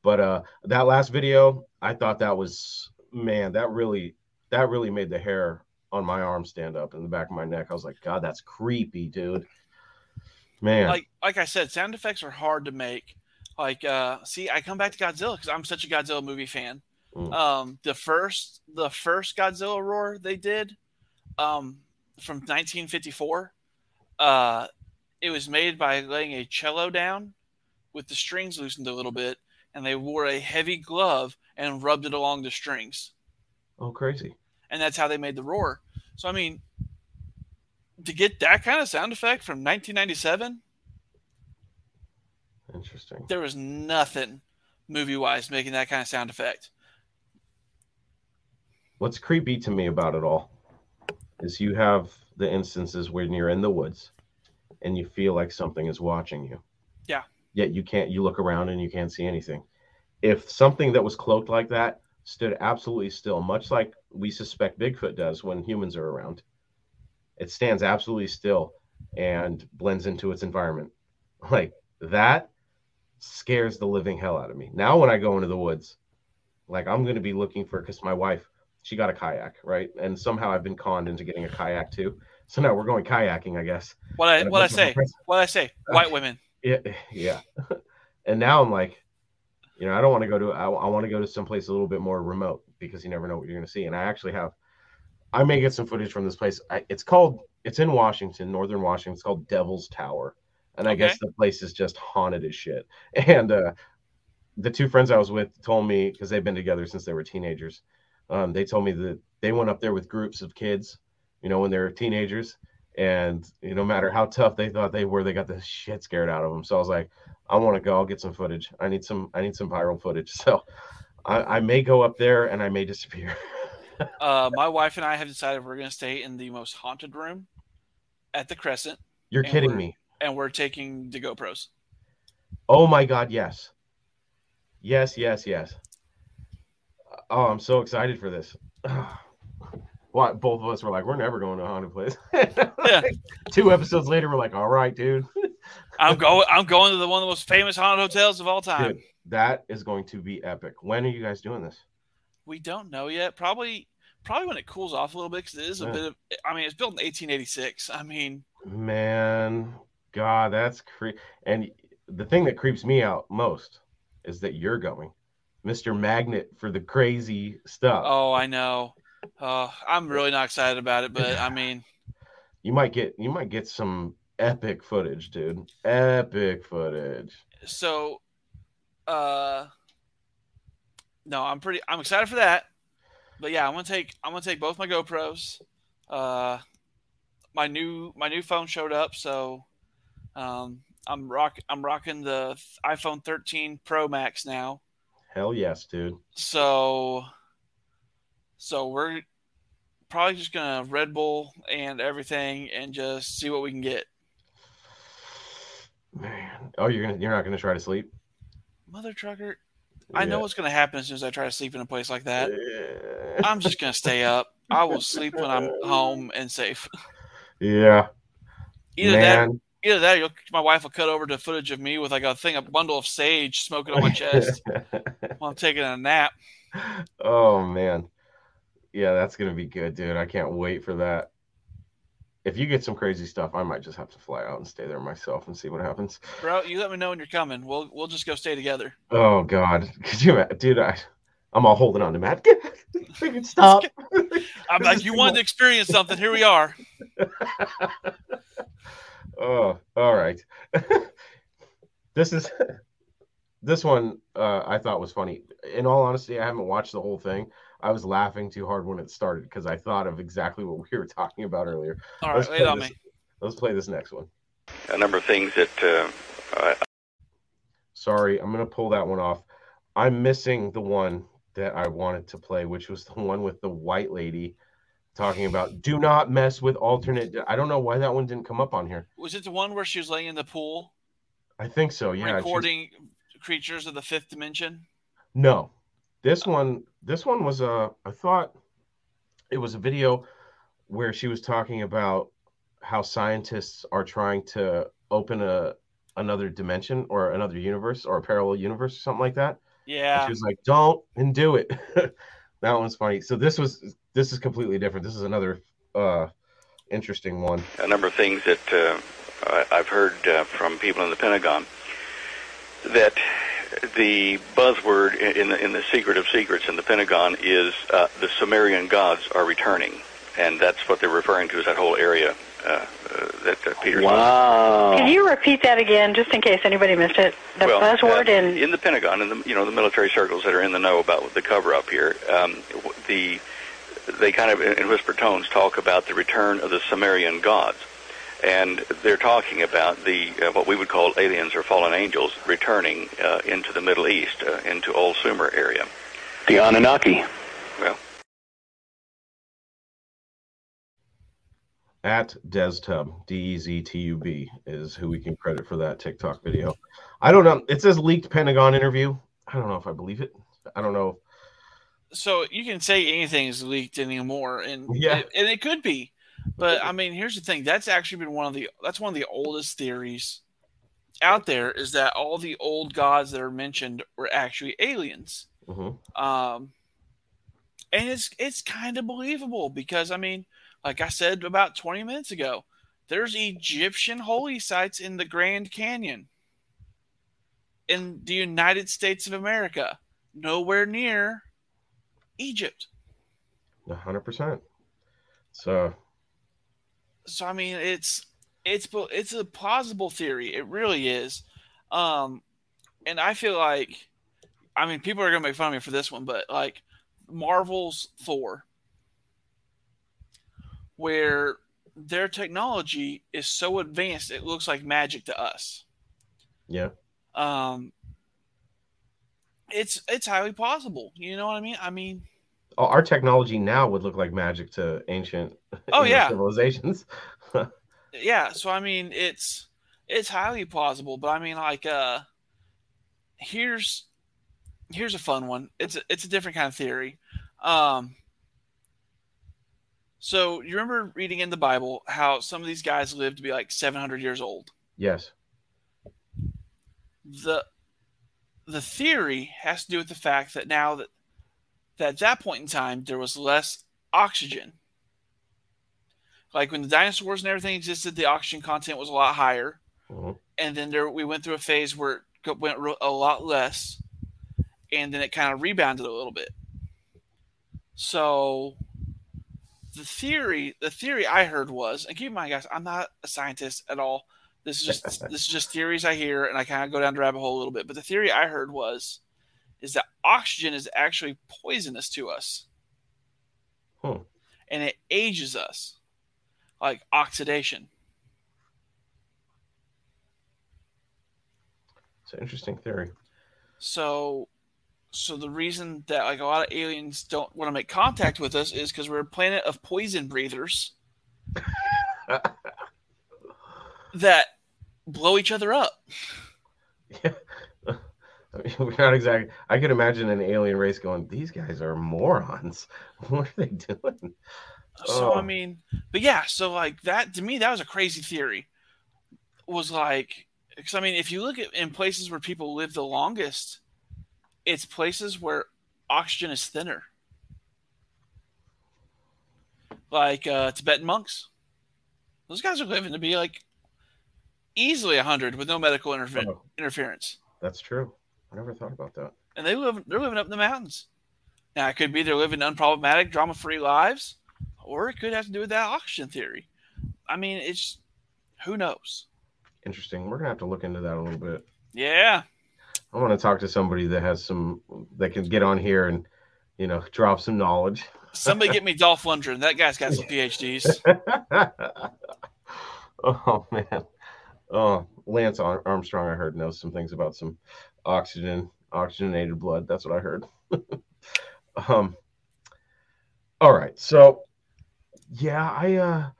But uh, that last video, I thought that was man, that really that really made the hair on my arm stand up in the back of my neck. I was like, God, that's creepy, dude. Man, like like I said, sound effects are hard to make. Like, uh, see, I come back to Godzilla because I'm such a Godzilla movie fan. Mm. Um, the first the first Godzilla roar they did, um, from 1954, uh, it was made by laying a cello down with the strings loosened a little bit, and they wore a heavy glove and rubbed it along the strings, oh crazy. and that's how they made the roar. So I mean, to get that kind of sound effect from 1997. Interesting. there was nothing movie wise making that kind of sound effect. what's creepy to me about it all is you have the instances when you're in the woods and you feel like something is watching you. Yeah. Yet you can't you look around and you can't see anything. If something that was cloaked like that stood absolutely still, much like we suspect Bigfoot does when humans are around, it stands absolutely still and blends into its environment. Like that scares the living hell out of me. Now when I go into the woods, like I'm going to be looking for because my wife she got a kayak, right? And somehow I've been conned into getting a kayak too. So now we're going kayaking, I guess. What I what I bunch of my say? What I say? White women. Yeah, yeah. and now I'm like, you know, I don't want to go to. I, I want to go to someplace a little bit more remote because you never know what you're going to see. And I actually have. I may get some footage from this place. I, it's called. It's in Washington, northern Washington. It's called Devil's Tower, and I guess the place is just haunted as shit. And uh, the two friends I was with told me because they've been together since they were teenagers. Um, they told me that they went up there with groups of kids, you know, when they were teenagers, and you know, no matter how tough they thought they were, they got the shit scared out of them. So I was like, I want to go. I'll get some footage. I need some. I need some viral footage. So I, I may go up there and I may disappear. Uh, my wife and I have decided we're going to stay in the most haunted room at the Crescent, You're kidding me. and we're taking the GoPros. Oh my god, yes. Yes, yes, yes. Oh, I'm so excited for this. What both of us were like, we're never going to a haunted place. Yeah. Two episodes later, we're like, all right, dude. I'm going. I'm going to the one of the most famous haunted hotels of all time. Dude, that is going to be epic. When are you guys doing this? We don't know yet. Probably, probably when it cools off a little bit because it is a bit of. I mean, it's built in 1886. I mean, Man, God, that's cre- and the thing that creeps me out most is that you're going, Mr. Magnet for the crazy stuff. oh, I know. Uh, I'm really not excited about it, but I mean, You might get you might get some epic footage, dude. Epic footage. so, uh, no, I'm pretty. I'm excited for that. But yeah, I'm gonna take. I'm gonna take both my GoPros. Uh, my new my new phone showed up, so um, I'm rock. I'm rocking the iPhone 13 Pro Max now. Hell yes, dude. So, so we're probably just gonna Red Bull and everything, and just see what we can get. Man. Oh, you're gonna you're not gonna try to sleep? Mother trucker, I know what's gonna happen as soon as I try to sleep in a place like that. Yeah. I'm just gonna stay up. I will sleep when I'm home and safe. Yeah. Either that, Man. Either that, or you'll, my wife will cut over to footage of me with like a thing, a bundle of sage smoking on my chest while I'm taking a nap. oh man. Yeah, that's gonna be good, dude. I can't wait for that. If you get some crazy stuff, I might just have to fly out and stay there myself and see what happens. Bro, you let me know when you're coming. We'll we'll just go stay together. Oh God, could you, dude? I, I'm all holding on to Matt. Freaking Stop. Uh, I'm like, you wanted to experience something. Here we are. Oh, all right. this is this one uh, I thought was funny. In all honesty, I haven't watched the whole thing. I was laughing too hard when it started because I thought of exactly what we were talking about earlier. All right, Let's wait play on this. me. Let's play this next one. A number of things that uh, I, Sorry, I'm gonna pull that one off. I'm missing the one that I wanted to play, which was the one with the white lady talking about do not mess with alternate. I don't know why that one didn't come up on here. Was it the one where she was laying in the pool I think so. Yeah. she's- recording creatures of the fifth dimension? No, this one. This one was a. I thought it was a video where she was talking about how scientists are trying to open a another dimension or another universe or a parallel universe or something like that. And Yeah. she was like, "Don't and do it." that one's funny. So this was this is completely different. This is another uh interesting one. a number of things that uh, I, I've heard uh, from people in the Pentagon that the buzzword in the, in the secret of secrets in the Pentagon is uh, the Sumerian gods are returning, and that's what they're referring to as that whole area uh, uh, that uh, Peter. Can you repeat that again, just in case anybody missed it? The well, buzzword uh, in in the Pentagon, in the you know the military circles that are in the know about the cover up here, um, the they kind of in whispered tones talk about the return of the Sumerian gods, and they're talking about the uh, what we would call aliens or fallen angels returning uh, into the Middle East, uh, into Old Sumer area. the Anunnaki. Well, At DezTub, D E Z T U B, is who we can credit for that TikTok video. I don't know. It says leaked Pentagon interview. I don't know if I believe it. I don't know. So you can say anything is leaked anymore, and Yeah. it, and it could be, but I mean, here's the thing: that's actually been one of the that's one of the oldest theories out there is that all the old gods that are mentioned were actually aliens. Mhm. Um, and it's it's kind of believable because I mean, like I said about 20 minutes ago, there's Egyptian holy sites in the Grand Canyon in the United States of America, nowhere near Egypt. Hundred percent. So So I mean, it's it's it's a plausible theory. It really is. Um, and I feel like, I mean, people are gonna make fun of me for this one, but like Marvel's Thor, where their technology is so advanced it looks like magic to us. yeah, Um, it's it's highly possible. You know what I mean? I mean, Oh, our technology now would look like magic to ancient Oh, yeah. civilizations. yeah so i mean it's it's highly plausible but i mean like uh here's here's a fun one it's a, it's a different kind of theory um so you remember reading in the bible how some of these guys lived to be like 700 years old yes. the the theory has to do with the fact that now that, that at that point in time there was less oxygen. Like when the dinosaurs and everything existed, the oxygen content was a lot higher, Mhm. and then there we went through a phase where it went a lot less, and then it kind of rebounded a little bit. So the theory, the theory I heard was, and keep in mind, guys, I'm not a scientist at all. This is just this is just theories I hear, and I kind of go down the rabbit hole a little bit. But the theory I heard was, is that oxygen is actually poisonous to us, Hmm. and it ages us, like oxidation. It's an interesting theory. So, so the reason that like a lot of aliens don't want to make contact with us is because we're a planet of poison breathers that blow each other up. Yeah. I mean, we're not exactly. I could imagine an alien race going, "These guys are morons. What are they doing?" So Oh. I mean, but yeah, so like that to me that was a crazy theory. Was like because I mean, if you look at in places where people live the longest, it's places where oxygen is thinner. Like uh, Tibetan monks, those guys are living to be like easily hundred with no medical interfe- Oh, interference, that's true. I never thought about that. and they live they're living up in the mountains. Now it could be they're living unproblematic, drama-free lives, or it could have to do with that oxygen theory. I mean, it's who knows. Interesting. We're gonna have to look into that a little bit. Yeah, I want to talk to somebody that has some that can get on here and you know drop some knowledge. somebody get me Dolph Lundgren. That guy's got some PhDs. oh man. Oh, Lance Armstrong, I heard knows some things about some oxygen, oxygenated blood. That's what I heard. um. All right, so yeah, I uh,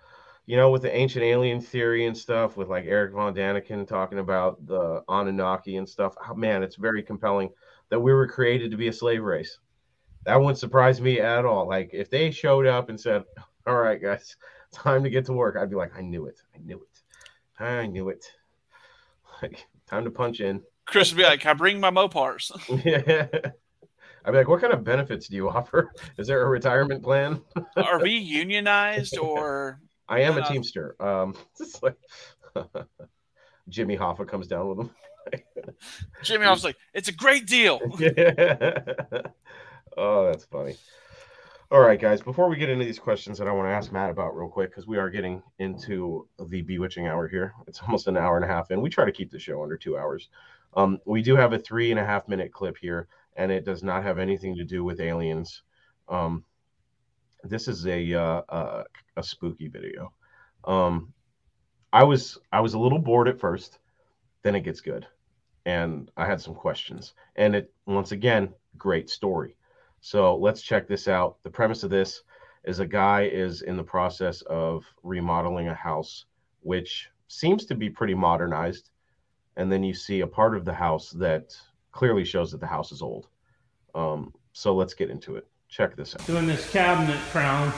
you know, with the ancient alien theory and stuff, with like Eric von Daniken talking about the Anunnaki and stuff. Oh, man, it's very compelling that we were created to be a slave race. That wouldn't surprise me at all. Like if they showed up and said, "All right, guys, time to get to work," I'd be like, "I knew it. I knew it. I knew it. Like time to punch in." Chris would be like, I bring my Mopars?" Yeah. I'd be like, "What kind of benefits do you offer? Is there a retirement plan?" Are we unionized or? I am a teamster. Um, it's like Jimmy Hoffa comes down with him. Jimmy, was like, "It's a great deal." oh, that's funny. All right, guys. Before we get into these questions that I want to ask Matt about real quick, because we are getting into the bewitching hour here. It's almost an hour and a half in. We try to keep the show under two hours. Um, we do have a three and a half minute clip here, and it does not have anything to do with aliens. Um, this is a uh, uh, a spooky video. Um, I was I was a little bored at first, then it gets good, and I had some questions. And it once again, great story. So let's check this out. The premise of this is a guy is in the process of remodeling a house, which seems to be pretty modernized, and then you see a part of the house that clearly shows that the house is old. Um, so let's get into it. Check this out. doing this cabinet crown.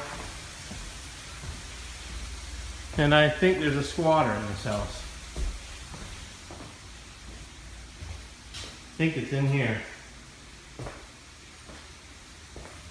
And I think there's a squatter in this house. I think it's in here.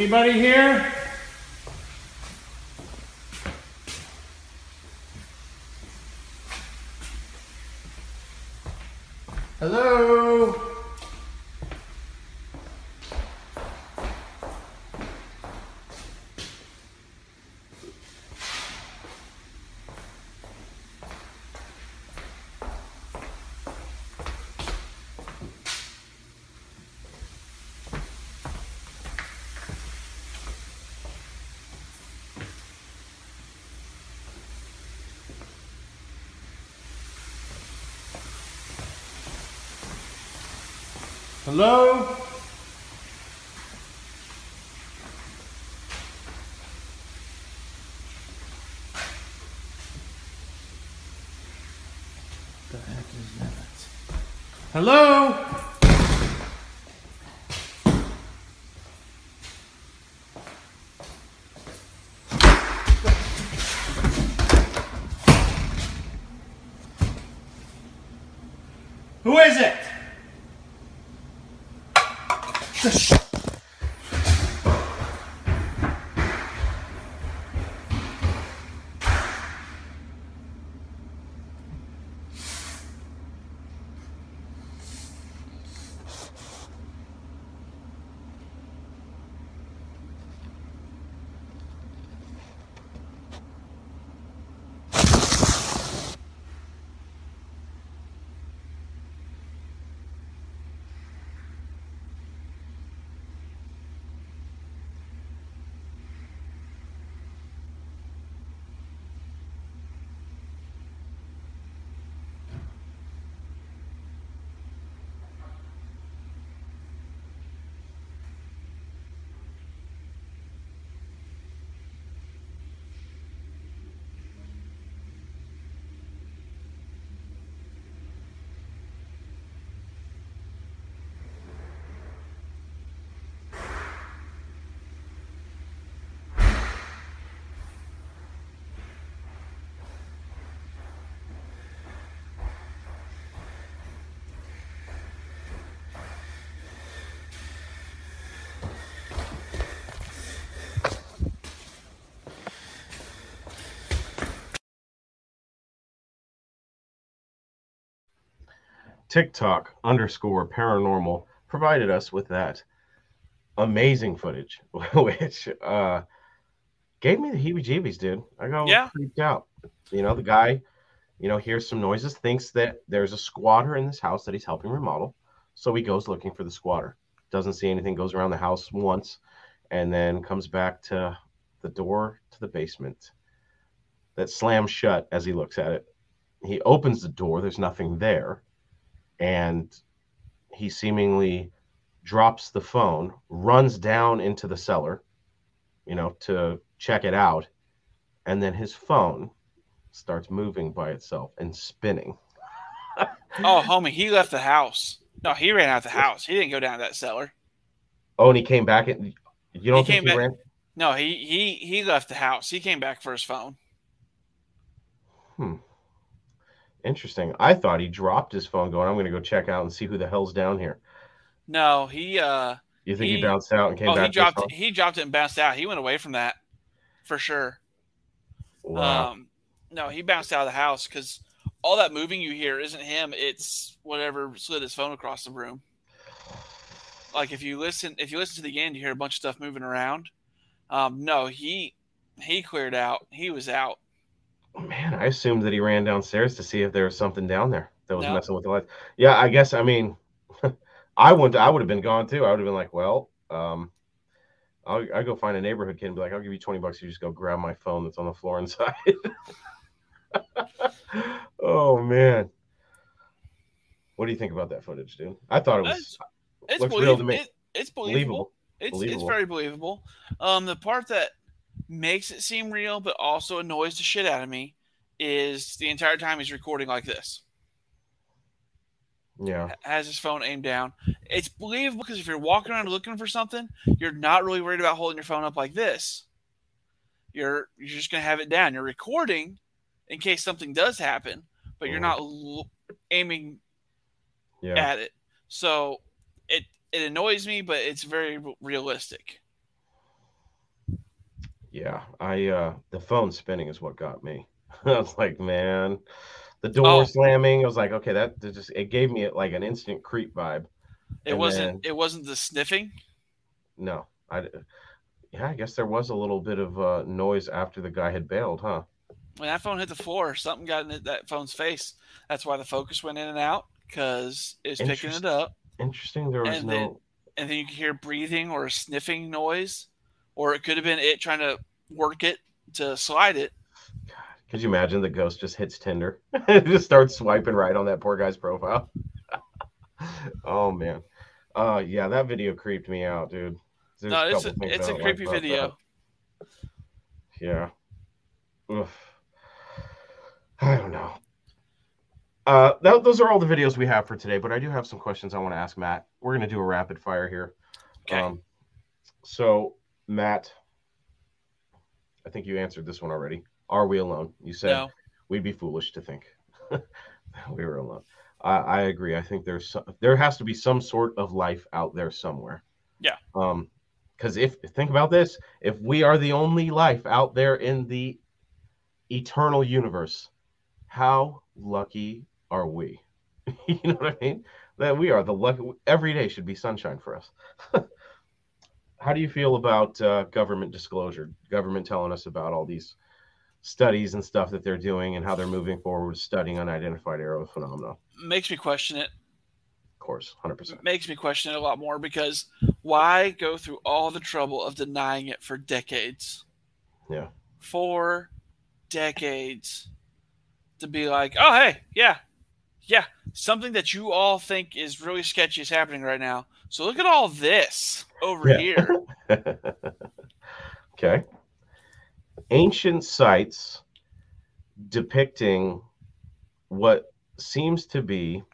Anybody here? Hello? The heck is that? Hello? Who is it? TikTok underscore paranormal provided us with that amazing footage, which uh, gave me the heebie jeebies, dude. I got Yeah. freaked out. You know, the guy, you know, hears some noises, thinks that there's a squatter in this house that he's helping remodel. So he goes looking for the squatter. Doesn't see anything, goes around the house once, and then comes back to the door to the basement that slams shut as he looks at it. He opens the door, there's nothing there and he seemingly drops the phone, runs down into the cellar, you know, to check it out, and then his phone starts moving by itself and spinning. Oh, homie, he left the house. No, he ran out the house. He didn't go down that cellar. Oh, and he came back and you don't He think came he back- ran? No, he he he left the house. He came back for his phone. Hmm. Interesting. I thought he dropped his phone going, I'm gonna go check out and see who the hell's down here. No, he uh You think he, He- bounced out and came oh back? he dropped he dropped it and bounced out. He went away from that for sure. Wow. Um no, he bounced out of the house because all that moving you hear isn't him, it's whatever slid his phone across the room. Like if you listen if you listen to the end, you hear a bunch of stuff moving around. Um no, he he cleared out. He was out. Man, I assumed that he ran downstairs to see if there was something down there that was No. messing with the lights. Yeah, I guess. I mean, I would I would have been gone too. I would have been like, well, um, I'll I go find a neighborhood kid and be like, I'll give you twenty bucks. You just go grab my phone that's on the floor inside. oh man, what do you think about that footage, dude? I thought it was It's, it's looks real to believable. me. It, it's believable. believable. It's it's very believable. Um, the part that makes it seem real, but also annoys the shit out of me, is the entire time he's recording like this, Yeah, has his phone aimed down. It's believable because if you're walking around looking for something, you're not really worried about holding your phone up like this. You're you're just gonna have it down. You're recording in case something does happen, but you're Mhm. not l- aiming yeah. at it. So it it annoys me, but it's very realistic. Yeah, I uh the phone spinning is what got me. I was like, man, the door Oh. slamming. I was like, okay, that, that just it gave me like an instant creep vibe. It And wasn't it wasn't the sniffing. No, I yeah, I guess there was a little bit of uh, noise after the guy had bailed, huh? When that phone hit the floor, something got in that phone's face. That's why the focus went in and out because it's picking it up, Interesting. There was And no. then- and then you could hear breathing or a sniffing noise, or it could have been it trying to work it to slide it. Could you imagine the ghost just hits Tinder, It just starts swiping right on that poor guy's profile? oh man, Uh, yeah, that video creeped me out, dude. There's no, it's a, it's a don't like creepy video. that. Yeah. Oof. I don't know. Uh, that, those are all the videos we have for today, but I do have some questions I want to ask Matt. We're going to do a rapid fire here. Okay. Um, so, Matt, I think you answered this one already. Are we alone? You said no. we'd be foolish to think we were alone. I, I agree. I think there's some, there has to be some sort of life out there somewhere. Yeah. Um, because if think about this, if we are the only life out there in the eternal universe, how lucky are we? you know what I mean? That we are the lucky. Every day should be sunshine for us. how do you feel about uh, government disclosure? Government telling us about all these studies and stuff that they're doing and how they're moving forward with studying unidentified aerial phenomena. Makes me question it. Of course, hundred percent. Makes me question it a lot more because why go through all the trouble of denying it for decades? Yeah. For decades to be like, oh hey, yeah, yeah, something that you all think is really sketchy is happening right now. So look at all this over Yeah. here. okay. Ancient sites depicting what seems to be,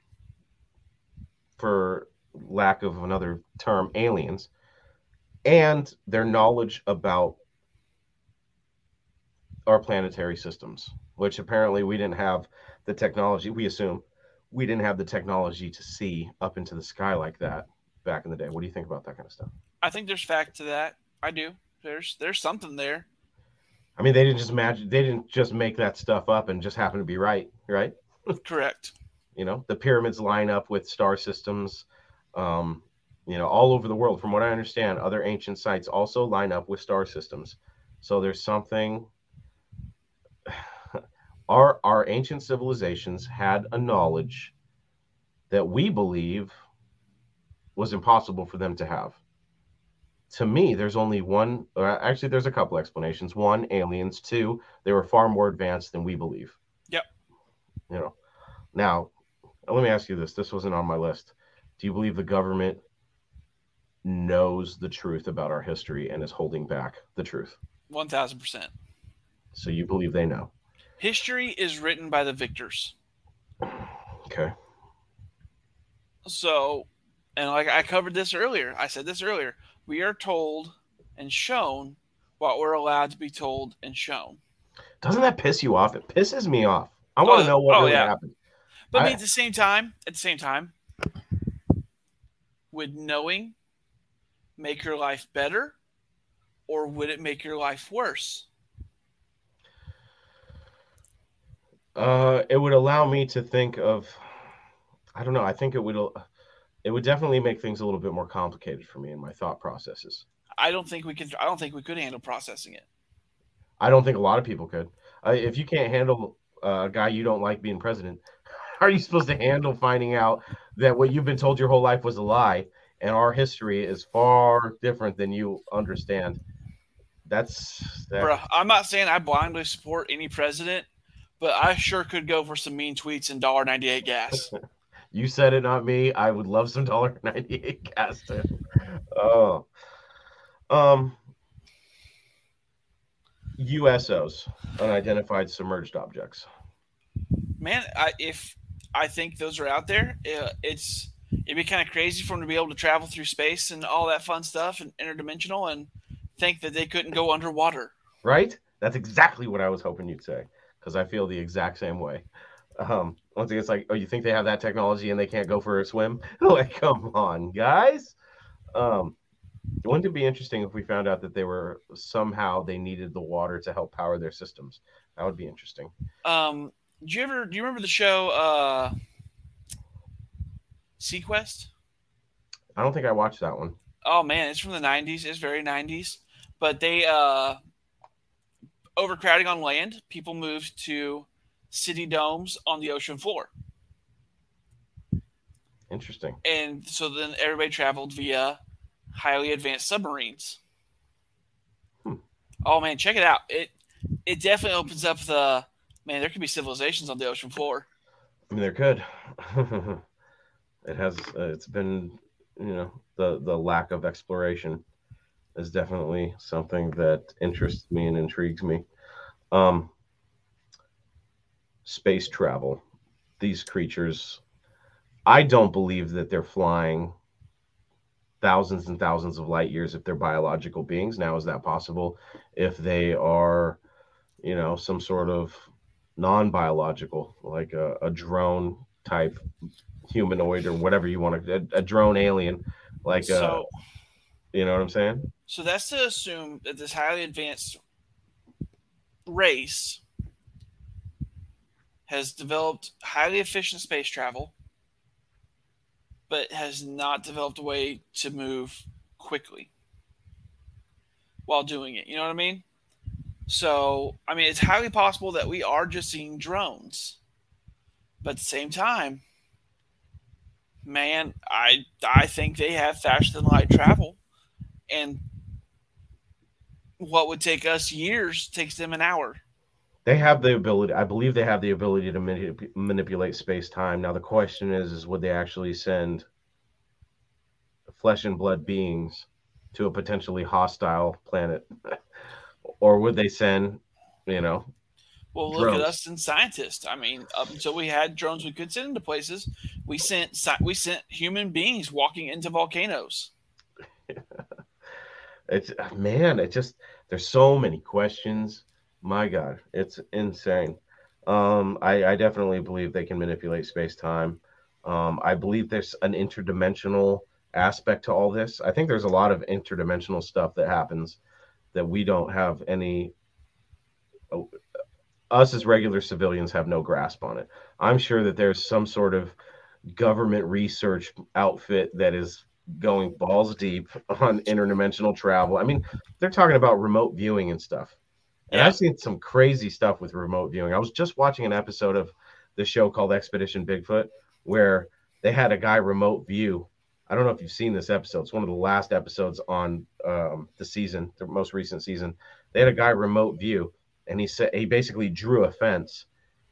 for lack of another term, aliens, and their knowledge about our planetary systems, which apparently we didn't have the technology, we assume we didn't have the technology to see up into the sky like that back in the day. What do you think about that kind of stuff? I think there's fact to that. I do. There's there's something there. I mean, they didn't just imagine, they didn't just make that stuff up and just happen to be right, right? Correct. You know, the pyramids line up with star systems, um, you know, all over the world. From what I understand, other ancient sites also line up with star systems. So there's something. Our our ancient civilizations had a knowledge that we believe was impossible for them to have. To me, there's only one. Or actually, there's a couple explanations. One, aliens. Two, they were far more advanced than we believe. Yep. You know. Now, let me ask you this. This wasn't on my list. Do you believe the government knows the truth about our history and is holding back the truth? One thousand percent. So you believe they know? History is written by the victors. Okay. So, and like I covered this earlier, I said this earlier. We are told and shown what we're allowed to be told and shown. Doesn't that piss you off? It pisses me off. I want Oh, to know what oh, really yeah. happened. But I mean, at the same time, at the same time, would knowing make your life better, or would it make your life worse? Uh, it would allow me to think of. I don't know. I think it would. It would definitely make things a little bit more complicated for me in my thought processes. I don't think we could. I don't think we could handle processing it. I don't think a lot of people could. Uh, if you can't handle uh, a guy you don't like being president, how are you supposed to handle finding out that what you've been told your whole life was a lie and our history is far different than you understand? That's that, Bruh, I'm not saying I blindly support any president, but I sure could go for some mean tweets and dollar ninety eight gas. you said it, not me. I would love some dollar ninety eight gas too. Oh, um, USOs, unidentified submerged objects. Man, I, if I think those are out there, uh, it's it'd be kind of crazy for them to be able to travel through space and all that fun stuff and interdimensional and think that they couldn't go underwater. right? That's exactly what I was hoping you'd say because I feel the exact same way. Um, once again, it's like, oh, you think they have that technology and they can't go for a swim? like, come on, guys. Um, wouldn't it be interesting if we found out that they were somehow they needed the water to help power their systems? That would be interesting. Um, do you ever do you remember the show uh, seaQuest? I don't think I watched that one. Oh man, it's from the '90s. It's very '90s, but they uh, overcrowding on land. People moved to city domes on the ocean floor, Interesting. and so then everybody traveled via highly advanced submarines. Hmm. Oh man, check it out! It it definitely opens up the man. There could be civilizations on the ocean floor. I mean, there could. it has. Uh, it's been you know the the lack of exploration is definitely something that interests me and intrigues me. Um, space travel, these creatures, I don't believe that they're flying thousands and thousands of light years if they're biological beings. Now, is that possible? If they are, you know, some sort of non biological, like a, a, drone type humanoid or whatever you want to, a, a drone alien, like, uh, so, a, you know what I'm saying? So that's to assume that this highly advanced race has developed highly efficient space travel but has not developed a way to move quickly while doing it. You know what I mean? So, I mean, it's highly possible that we are just seeing drones. But at the same time, man, I I think they have faster than light travel. And what would take us years takes them an hour. They have the ability. I believe they have the ability to manip- manipulate space time. Now the question is: is would they actually send flesh and blood beings to a potentially hostile planet, or would they send, you know? Well, look drones? at us and scientists. I mean, up until we had drones we could send into places, we sent we sent human beings walking into volcanoes. it's man, it just there's so many questions my God, it's insane. Um, I, I definitely believe they can manipulate space time. Um, I believe there's an interdimensional aspect to all this. I think there's a lot of interdimensional stuff that happens that we don't have any. Uh, us as regular civilians have no grasp on it. I'm sure that there's some sort of government research outfit that is going balls deep on interdimensional travel. I mean, they're talking about remote viewing and stuff. And yeah. I've seen some crazy stuff with remote viewing. I was just watching an episode of the show called Expedition Bigfoot where they had a guy remote view. I don't know if you've seen this episode. It's one of the last episodes on um, the season, the most recent season. They had a guy remote view, and he said he basically drew a fence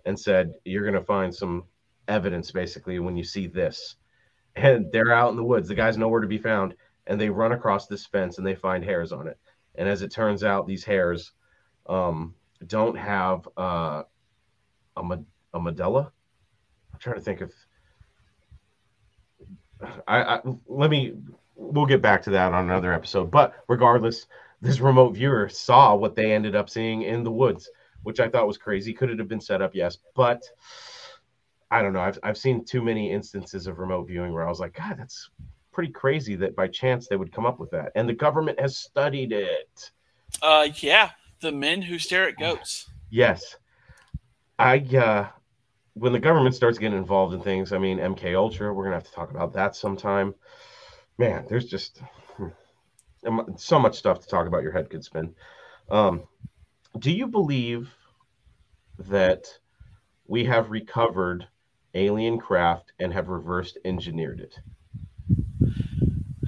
and said, "You're going to find some evidence, basically, when you see this." And they're out in the woods. The guy's nowhere to be found, and they run across this fence and they find hairs on it. And as it turns out, these hairs um, don't have uh, a, a medulla. I'm trying to think of. I, I let me. We'll get back to that on another episode. But regardless, this remote viewer saw what they ended up seeing in the woods, which I thought was crazy. Could it have been set up? Yes, but I don't know. I've I've seen too many instances of remote viewing where I was like, God, that's pretty crazy that by chance they would come up with that. And the government has studied it. Uh, yeah the men who stare at goats. Yes, I. Uh, when the government starts getting involved in things, I mean, MK Ultra, we're gonna have to talk about that sometime. Man, there's just hmm, so much stuff to talk about. Your head could spin. Um, do you believe that we have recovered alien craft and have reversed engineered it?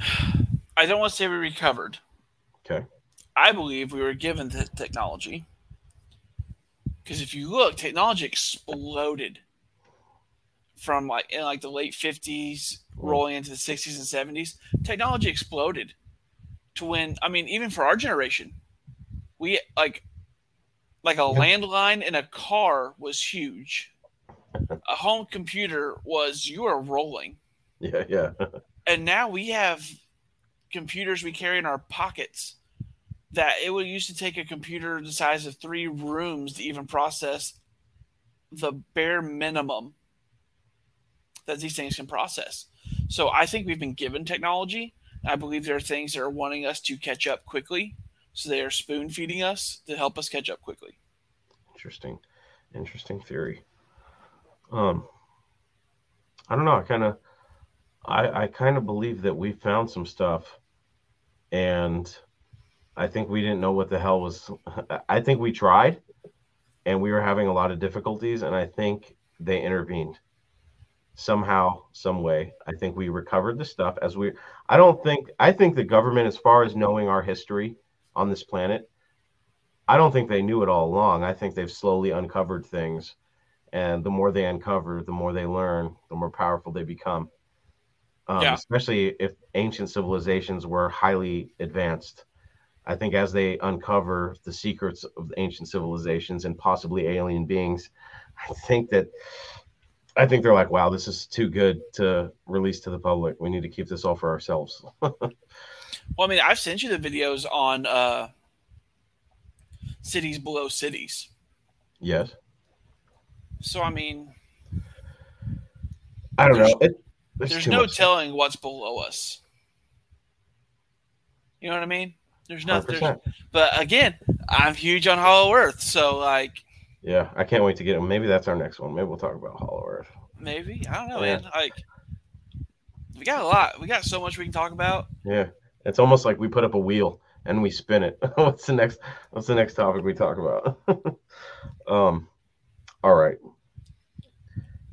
I don't want to say we recovered. Okay. I believe we were given the technology because if you look, technology exploded from like in like the late fifties, rolling into the sixties and seventies. Technology exploded to when I mean, even for our generation, we like like a landline in a car was huge. a home computer was you are rolling. Yeah, yeah. and now we have computers we carry in our pockets that it would used to take a computer the size of three rooms to even process the bare minimum that these things can process. So I think we've been given technology. I believe there are things that are wanting us to catch up quickly. So they are spoon feeding us to help us catch up quickly. Interesting. Interesting theory. Um I don't know, I kind of I I kind of believe that we found some stuff and I think we didn't know what the hell was. I think we tried, and we were having a lot of difficulties, and I think they intervened somehow, some way. I think we recovered the stuff as we. I don't think. I think the government, as far as knowing our history on this planet, I don't think they knew it all along. I think they've slowly uncovered things, and the more they uncover, the more they learn, the more powerful they become. um, Yeah. especially if ancient civilizations were highly advanced. I think as they uncover the secrets of the ancient civilizations and possibly alien beings, I think that I think they're like, wow, this is too good to release to the public. We need to keep this all for ourselves. Well, I mean, I've sent you the videos on uh, cities below cities. yes. So I mean, I don't There's- know. It, there's no much. telling what's below us. You know what I mean? There's nothing. There's, but again, I'm huge on Hollow Earth, so like Yeah, I can't wait to get it. Maybe that's our next one. Maybe we'll talk about Hollow Earth. maybe I don't know, Yeah. man. Like we got a lot. We got so much we can talk about. Yeah, it's almost like we put up a wheel and we spin it. what's the next? What's the next topic we talk about? um, all right.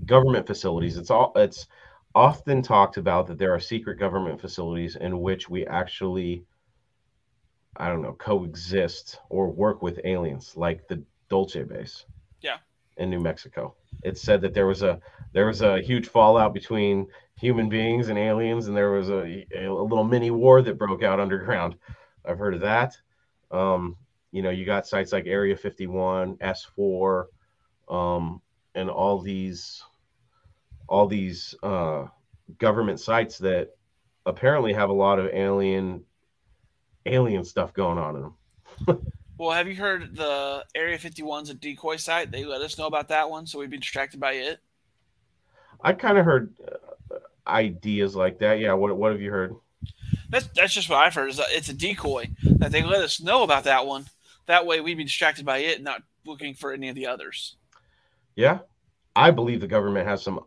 Government facilities. It's all. It's often talked about that there are secret government facilities in which we actually, I don't know, coexist or work with aliens, like the Dulce base. Yeah. In New Mexico, It said that there was a there was a huge fallout between human beings and aliens, and there was a, a little mini war that broke out underground. I've heard of that. Um, you know, you got sites like Area 51, S4, um, and all these all these uh, government sites that apparently have a lot of alien alien stuff going on in them. Well, have you heard the Area 51's a decoy site? They let us know about that one, so we'd be distracted by it. I kind of heard uh, ideas like that. Yeah, what what have you heard? That's that's just what I've heard. Is it's a decoy that they let us know about that one. That way, we'd be distracted by it, not looking for any of the others. Yeah, I believe the government has some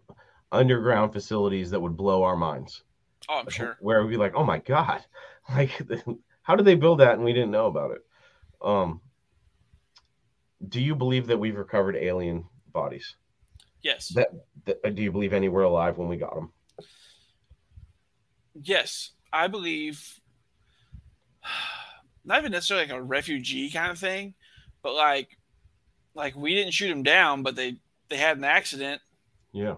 underground facilities that would blow our minds. Oh, I'm sure. Where we'd be like, oh my god, like how did they build that and we didn't know about it? Um, do you believe that we've recovered alien bodies? Yes. That, that do you believe any were alive when we got them? Yes, I believe. Not even necessarily like a refugee kind of thing, but like, like we didn't shoot them down, but they they had an accident, Yeah.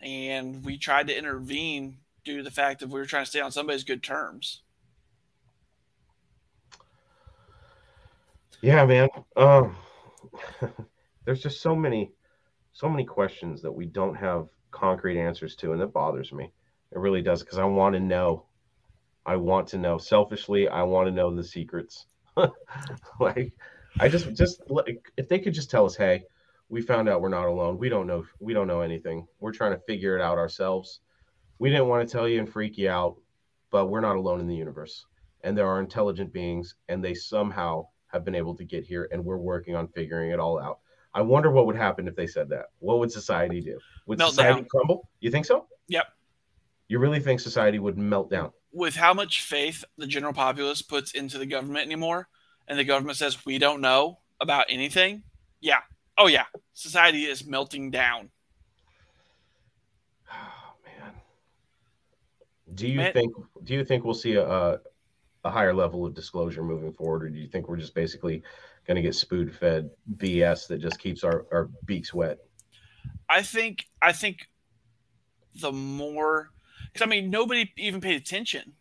and we tried to intervene due to the fact that we were trying to stay on somebody's good terms. Yeah, man. Um, there's just so many, so many questions that we don't have concrete answers to, and that bothers me. It really does because I want to know. I want to know. Selfishly, I want to know the secrets. like, I just, just like, if they could just tell us, hey, we found out we're not alone. We don't know. We don't know anything. We're trying to figure it out ourselves. We didn't want to tell you and freak you out, but we're not alone in the universe. And there are intelligent beings, and they somehow have been able to get here and we're working on figuring it all out. I wonder what would happen if they said that. What would society do? Would Melt society down. crumble? You think so? Yep. You really think society would melt down? With how much faith the general populace puts into the government anymore, and the government says we don't know about anything, yeah, oh yeah, society is melting down. Oh man. Do you Man- think do you think we'll see a, a a higher level of disclosure moving forward, or do you think we're just basically going to get spoon fed BS that just keeps our, our beaks wet? I think I think the more because I mean nobody even paid attention.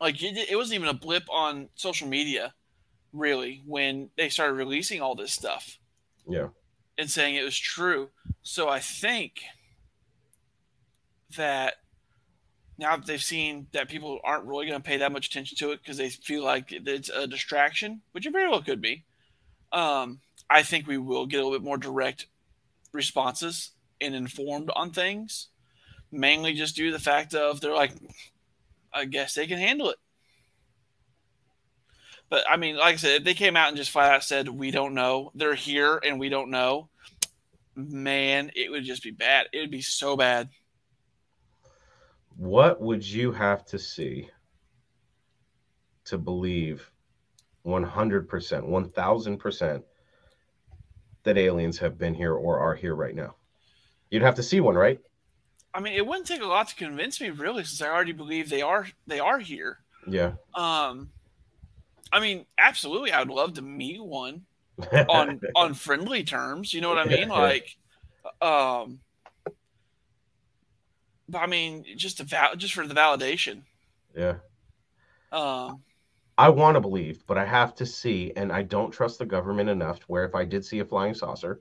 Like it, it wasn't even a blip on social media, really, when they started releasing all this stuff Yeah. and saying it was true. So I think that now that they've seen that people aren't really going to pay that much attention to it because they feel like it's a distraction, which it very well could be. Um, I think we will get a little bit more direct responses and informed on things, mainly just due to the fact of they're like, I guess they can handle it. But I mean, like I said, if they came out and just flat out said, we don't know, they're here and we don't know, man, it would just be bad. It would be so bad. What would you have to see to believe 100%, 1000% that aliens have been here or are here right now? You'd have to see one, right? I mean, it wouldn't take a lot to convince me, really, since I already believe they are they are here. Yeah. Um, I mean, absolutely, I'd love to meet one on on friendly terms. You know what I mean? Like, um, But I mean, just to val- just for the validation. Yeah. Um, I want to believe, but I have to see, and I don't trust the government enough to where if I did see a flying saucer,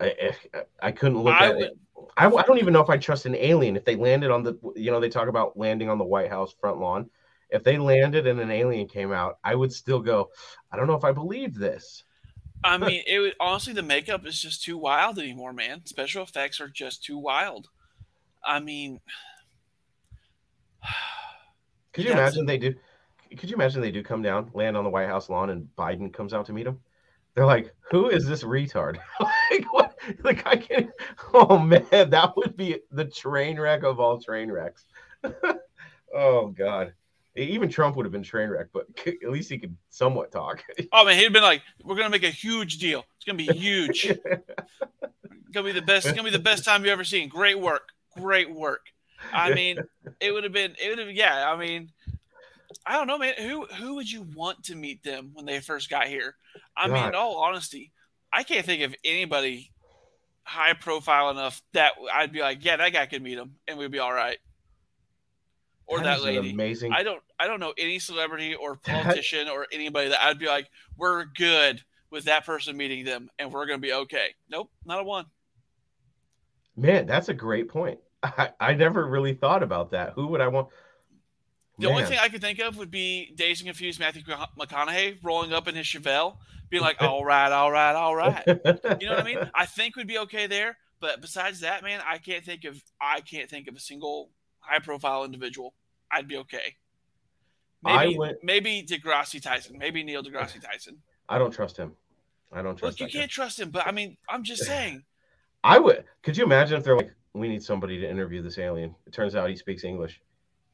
I I, I couldn't look I at would- it. I, I don't even know if I trust an alien if they landed on the you know they talk about landing on the White House front lawn. If they landed and an alien came out, I would still go. I don't know if I believe this. I mean, it would honestly the makeup is just too wild anymore, man. Special effects are just too wild. I mean, Could you imagine they do? Could you imagine they do come down, land on the White House lawn, and Biden comes out to meet them? They're like, "Who is this retard?" like what? Like I can't. Oh man, that would be the train wreck of all train wrecks. oh god, even Trump would have been train wreck, but at least he could somewhat talk. oh man, he'd been like, "We're gonna make a huge deal. It's gonna be huge. It's gonna be the best. It's gonna be the best time you ever seen. Great work. Great work." I mean, it would have been. It would have. Yeah. I mean, I don't know, man. Who who would you want to meet them when they first got here? I mean, God. in all honesty, I can't think of anybody high profile enough that I'd be like, yeah, that guy could meet him, and we'd be all right. Or that, an lady. amazing. I don't I don't know any celebrity or politician or anybody that I'd be like, we're good with that person meeting them and we're gonna be okay. Nope, not a one. Man, that's a great point. I, I never really thought about that. Who would I want? The only thing I could think of would be Dazed and Confused Matthew McConaughey rolling up in his Chevelle, being like, all right, all right, all right. You know what I mean? I think we'd be okay there. But besides that, man, I can't think of I can't think of a single high profile individual. I'd be okay. I Maybe went- maybe deGrasse Tyson, maybe Neil deGrasse Tyson. I don't trust him. I don't trust. Look, you guy. can't trust him, but I mean, I'm just saying. I would. Could you imagine if they're like, we need somebody to interview this alien? It turns out he speaks English.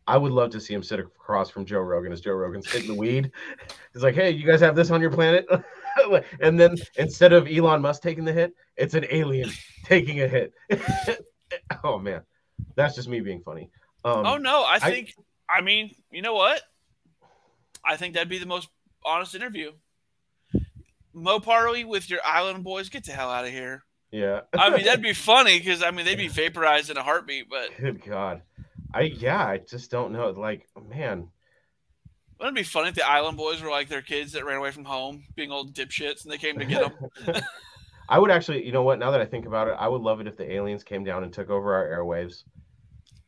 I would love to see him sit across from Joe Rogan as Joe Rogan's hitting the weed. He's like, hey, you guys have this on your planet? and then instead of Elon Musk taking the hit, it's an alien taking a hit. oh man, that's just me being funny. Um, oh no, I I- think I, mean, you know what? I think that'd be the most honest interview. Mo Parley with your island boys, get the hell out of here. Yeah. I mean, that'd be funny because I mean they'd be vaporized in a heartbeat, but Good God. I yeah, I just don't know. Like, man, wouldn't it be funny if the island boys were like their kids that ran away from home, being old dipshits, and they came to get them? I would actually, you know what? Now that I think about it, I would love it if the aliens came down and took over our airwaves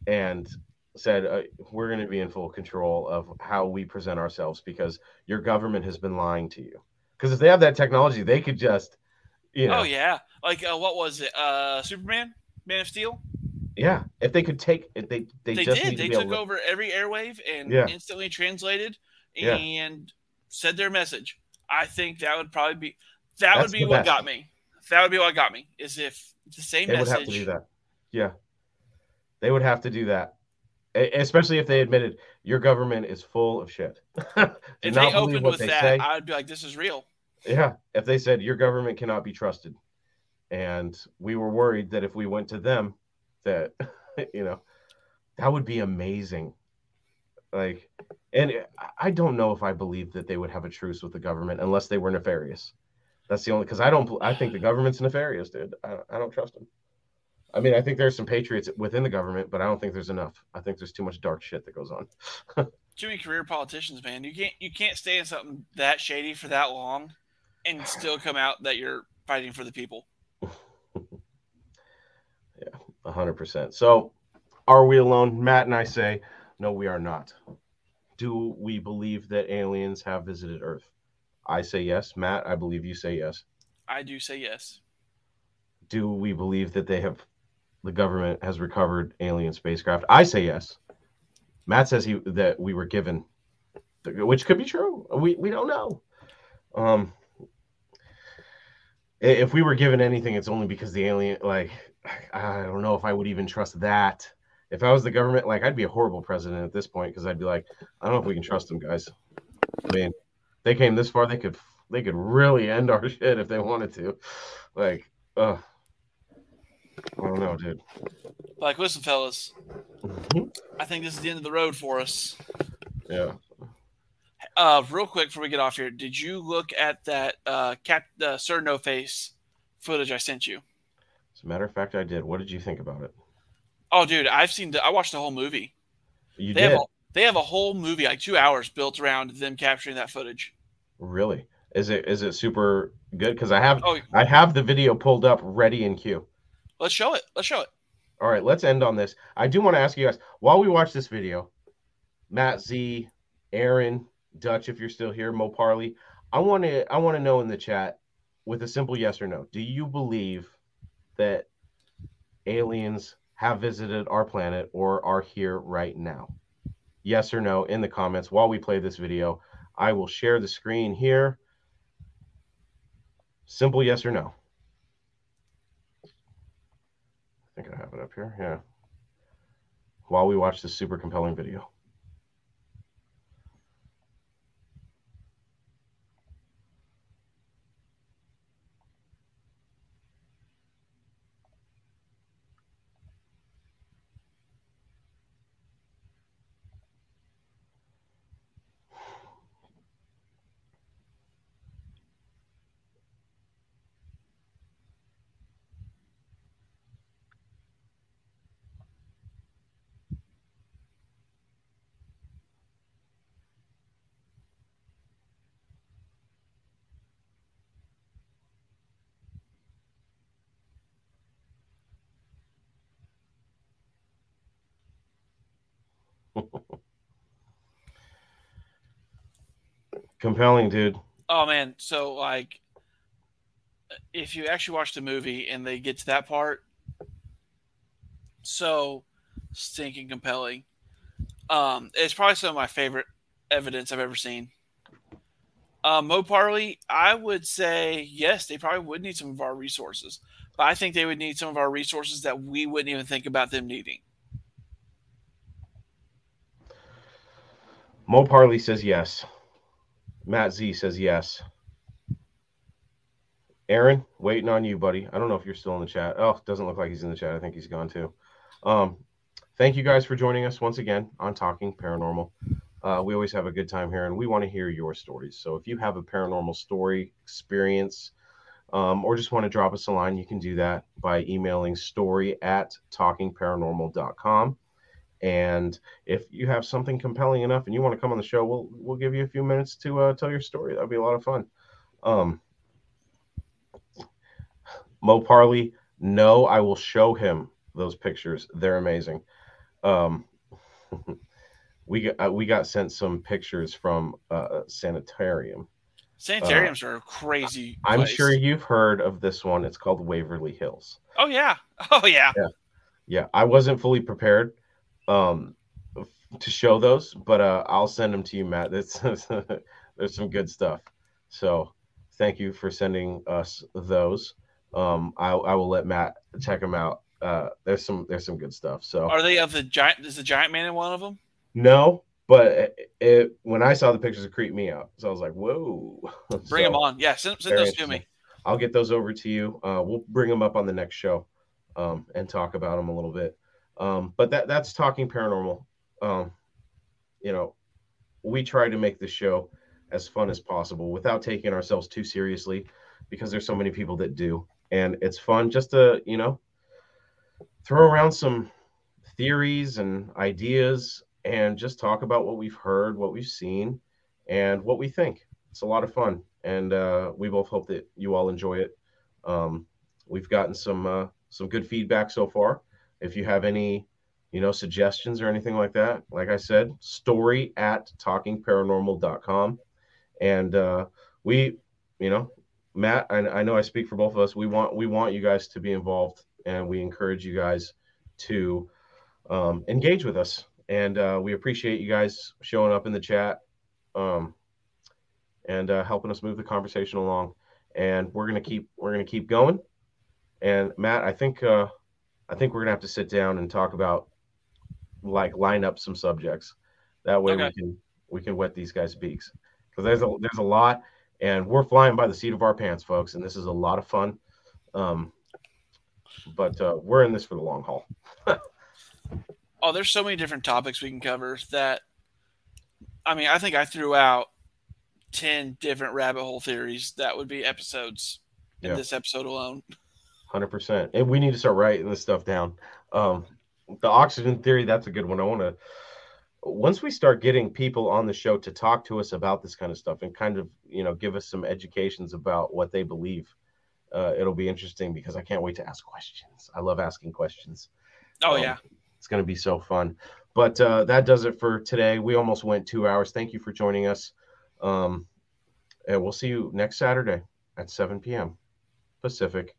and said, uh, "We're going to be in full control of how we present ourselves because your government has been lying to you." Because if they have that technology, they could just, know, Oh yeah, like uh, what was it? Uh, Superman, Man of Steel. yeah. If they could take, if they they, They, just did. need to They be took able to- over every airwave and Yeah. instantly translated Yeah. and said their message. I think that would probably be that That's would be what best. got me. That would be what got me. Is if the same message. They would have to do that. Yeah, they would have to do that, especially if they admitted your government is full of shit. If not they opened what with they that, say. I'd be like, "This is real." Yeah, if they said your government cannot be trusted, and we were worried that if we went to them, that you know, that would be amazing. Like, and I don't know if I believe that they would have a truce with the government unless they were nefarious. That's the only because I don't. I think the government's nefarious, dude. I, I don't trust them. I mean, I think there's some patriots within the government, but I don't think there's enough. I think there's too much dark shit that goes on. Too many career politicians, man. You can't you can't stay in something that shady for that long, and still come out that you're fighting for the people. A hundred percent. So, are we alone? Matt and I say, no, we are not. Do we believe that aliens have visited Earth? I say yes. Matt, I believe you say yes. I do say yes. Do we believe that they have, the government has recovered alien spacecraft? I say yes. Matt says he that we were given, which could be true. We we don't know. Um, if we were given anything, it's only because the alien. Like, I don't know if I would even trust that. If I was the government, like, I'd be a horrible president at this point because I'd be like, I don't know if we can trust them guys. I mean, they came this far, they could they could really end our shit if they wanted to. Like, uh, I don't know, dude. Like, listen, fellas, Mhm. I think this is the end of the road for us. Yeah. Uh, real quick before we get off here, did you look at that uh, Cap uh, Sir No Face footage I sent you? As a matter of fact, I did. What did you think about it? Oh, dude, I've seen. The, I watched the whole movie. You They did have a, they have a whole movie, like two hours, built around them capturing that footage. really? Is it is it super good? Because I have Oh, I have the video pulled up, ready in queue. let's show it. Let's show it. All right, let's end on this. I do want to ask you guys while we watch this video, Matt Z, Aaron, Dutch, if you're still here, Mo Parley, I want to I want to know in the chat with a simple yes or no. Do you believe that aliens have visited our planet or are here right now? Yes or no in the comments while we play this video. I will share the screen here. Simple yes or no. I think I have it up here. Yeah. While we watch this super compelling video. Compelling, dude. Oh man, so like, if you actually watch the movie and they get to that part, so stinking compelling. Um, it's probably some of my favorite evidence I've ever seen. Um, Mo Parley, I would say yes, they probably would need some of our resources, but I think they would need some of our resources that we wouldn't even think about them needing. Mo Parley says yes. Matt Z says yes. Aaron, waiting on you, buddy. I don't know if you're still in the chat. Oh, doesn't look like he's in the chat. I think he's gone too. Um, thank you guys for joining us once again on Talking Paranormal. Uh, we always have a good time here, and we want to hear your stories. So if you have a paranormal story, experience, um, or just want to drop us a line, you can do that by emailing story at talkingparanormal.com. And if you have something compelling enough and you want to come on the show, we'll we'll give you a few minutes to uh, tell your story. That'd be a lot of fun. Um, Mo Parley, no, I will show him those pictures. They're amazing. Um, we got uh, we got sent some pictures from uh, sanitarium. Sanitariums are a crazy. I'm place. sure you've heard of this one. It's called Waverly Hills. Oh yeah. Oh yeah. yeah. Yeah, I wasn't fully prepared um, to show those, but uh, I'll send them to you, Matt. That's, there's some good stuff. So thank you for sending us those. Um, I, I will let Matt check them out. Uh, there's some there's some good stuff. So Are they of the giant? Is the giant man in one of them? no, but it, it when I saw the pictures, it creeped me out. So I was like, whoa. Bring So- them on. Yeah, send, send those to me. I'll get those over to you. Uh, we'll bring them up on the next show um, and talk about them a little bit. Um, but that that's talking paranormal. Um, you know, we try to make the show as fun as possible without taking ourselves too seriously because there's so many people that do. And it's fun just to, you know, throw around some theories and ideas and just talk about what we've heard, what we've seen, and what we think. It's a lot of fun. And uh, we both hope that you all enjoy it. Um, we've gotten some uh, some good feedback so far. If you have any, you know, suggestions or anything like that, like I said, story at talkingparanormal.com. And uh, we, you know, Matt, I, I know I speak for both of us. We want we want you guys to be involved, and we encourage you guys to um, engage with us. And uh, we appreciate you guys showing up in the chat um, and uh, helping us move the conversation along. And we're gonna keep we're gonna keep going. And Matt, I think uh, I think we're gonna have to sit down and talk about like line up some subjects. That way Okay. we can we can wet these guys' beaks because there's a there's a lot, and we're flying by the seat of our pants, folks. And this is a lot of fun. Um, but uh, we're in this for the long haul. Oh, there's so many different topics we can cover that. I mean, I think I threw out ten different rabbit hole theories that would be episodes in Yeah. this episode alone. Hundred percent. And we need to start writing this stuff down. Um, the oxygen theory, that's a good one. I want to once we start getting people on the show to talk to us about this kind of stuff and kind of you know give us some educations about what they believe uh, it'll be interesting because i can't wait to ask questions i love asking questions Oh Um, yeah. it's going to be so fun but uh, that does it for today we almost went two hours thank you for joining us um, and we'll see you next saturday at 7 p.m pacific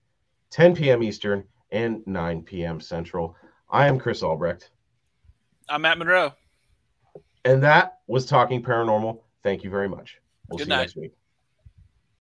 10 p.m eastern and 9 p.m central. I am chris albrecht. I'm Matt Monroe. and that was talking paranormal. Thank you very much. We'll Good see you night. next week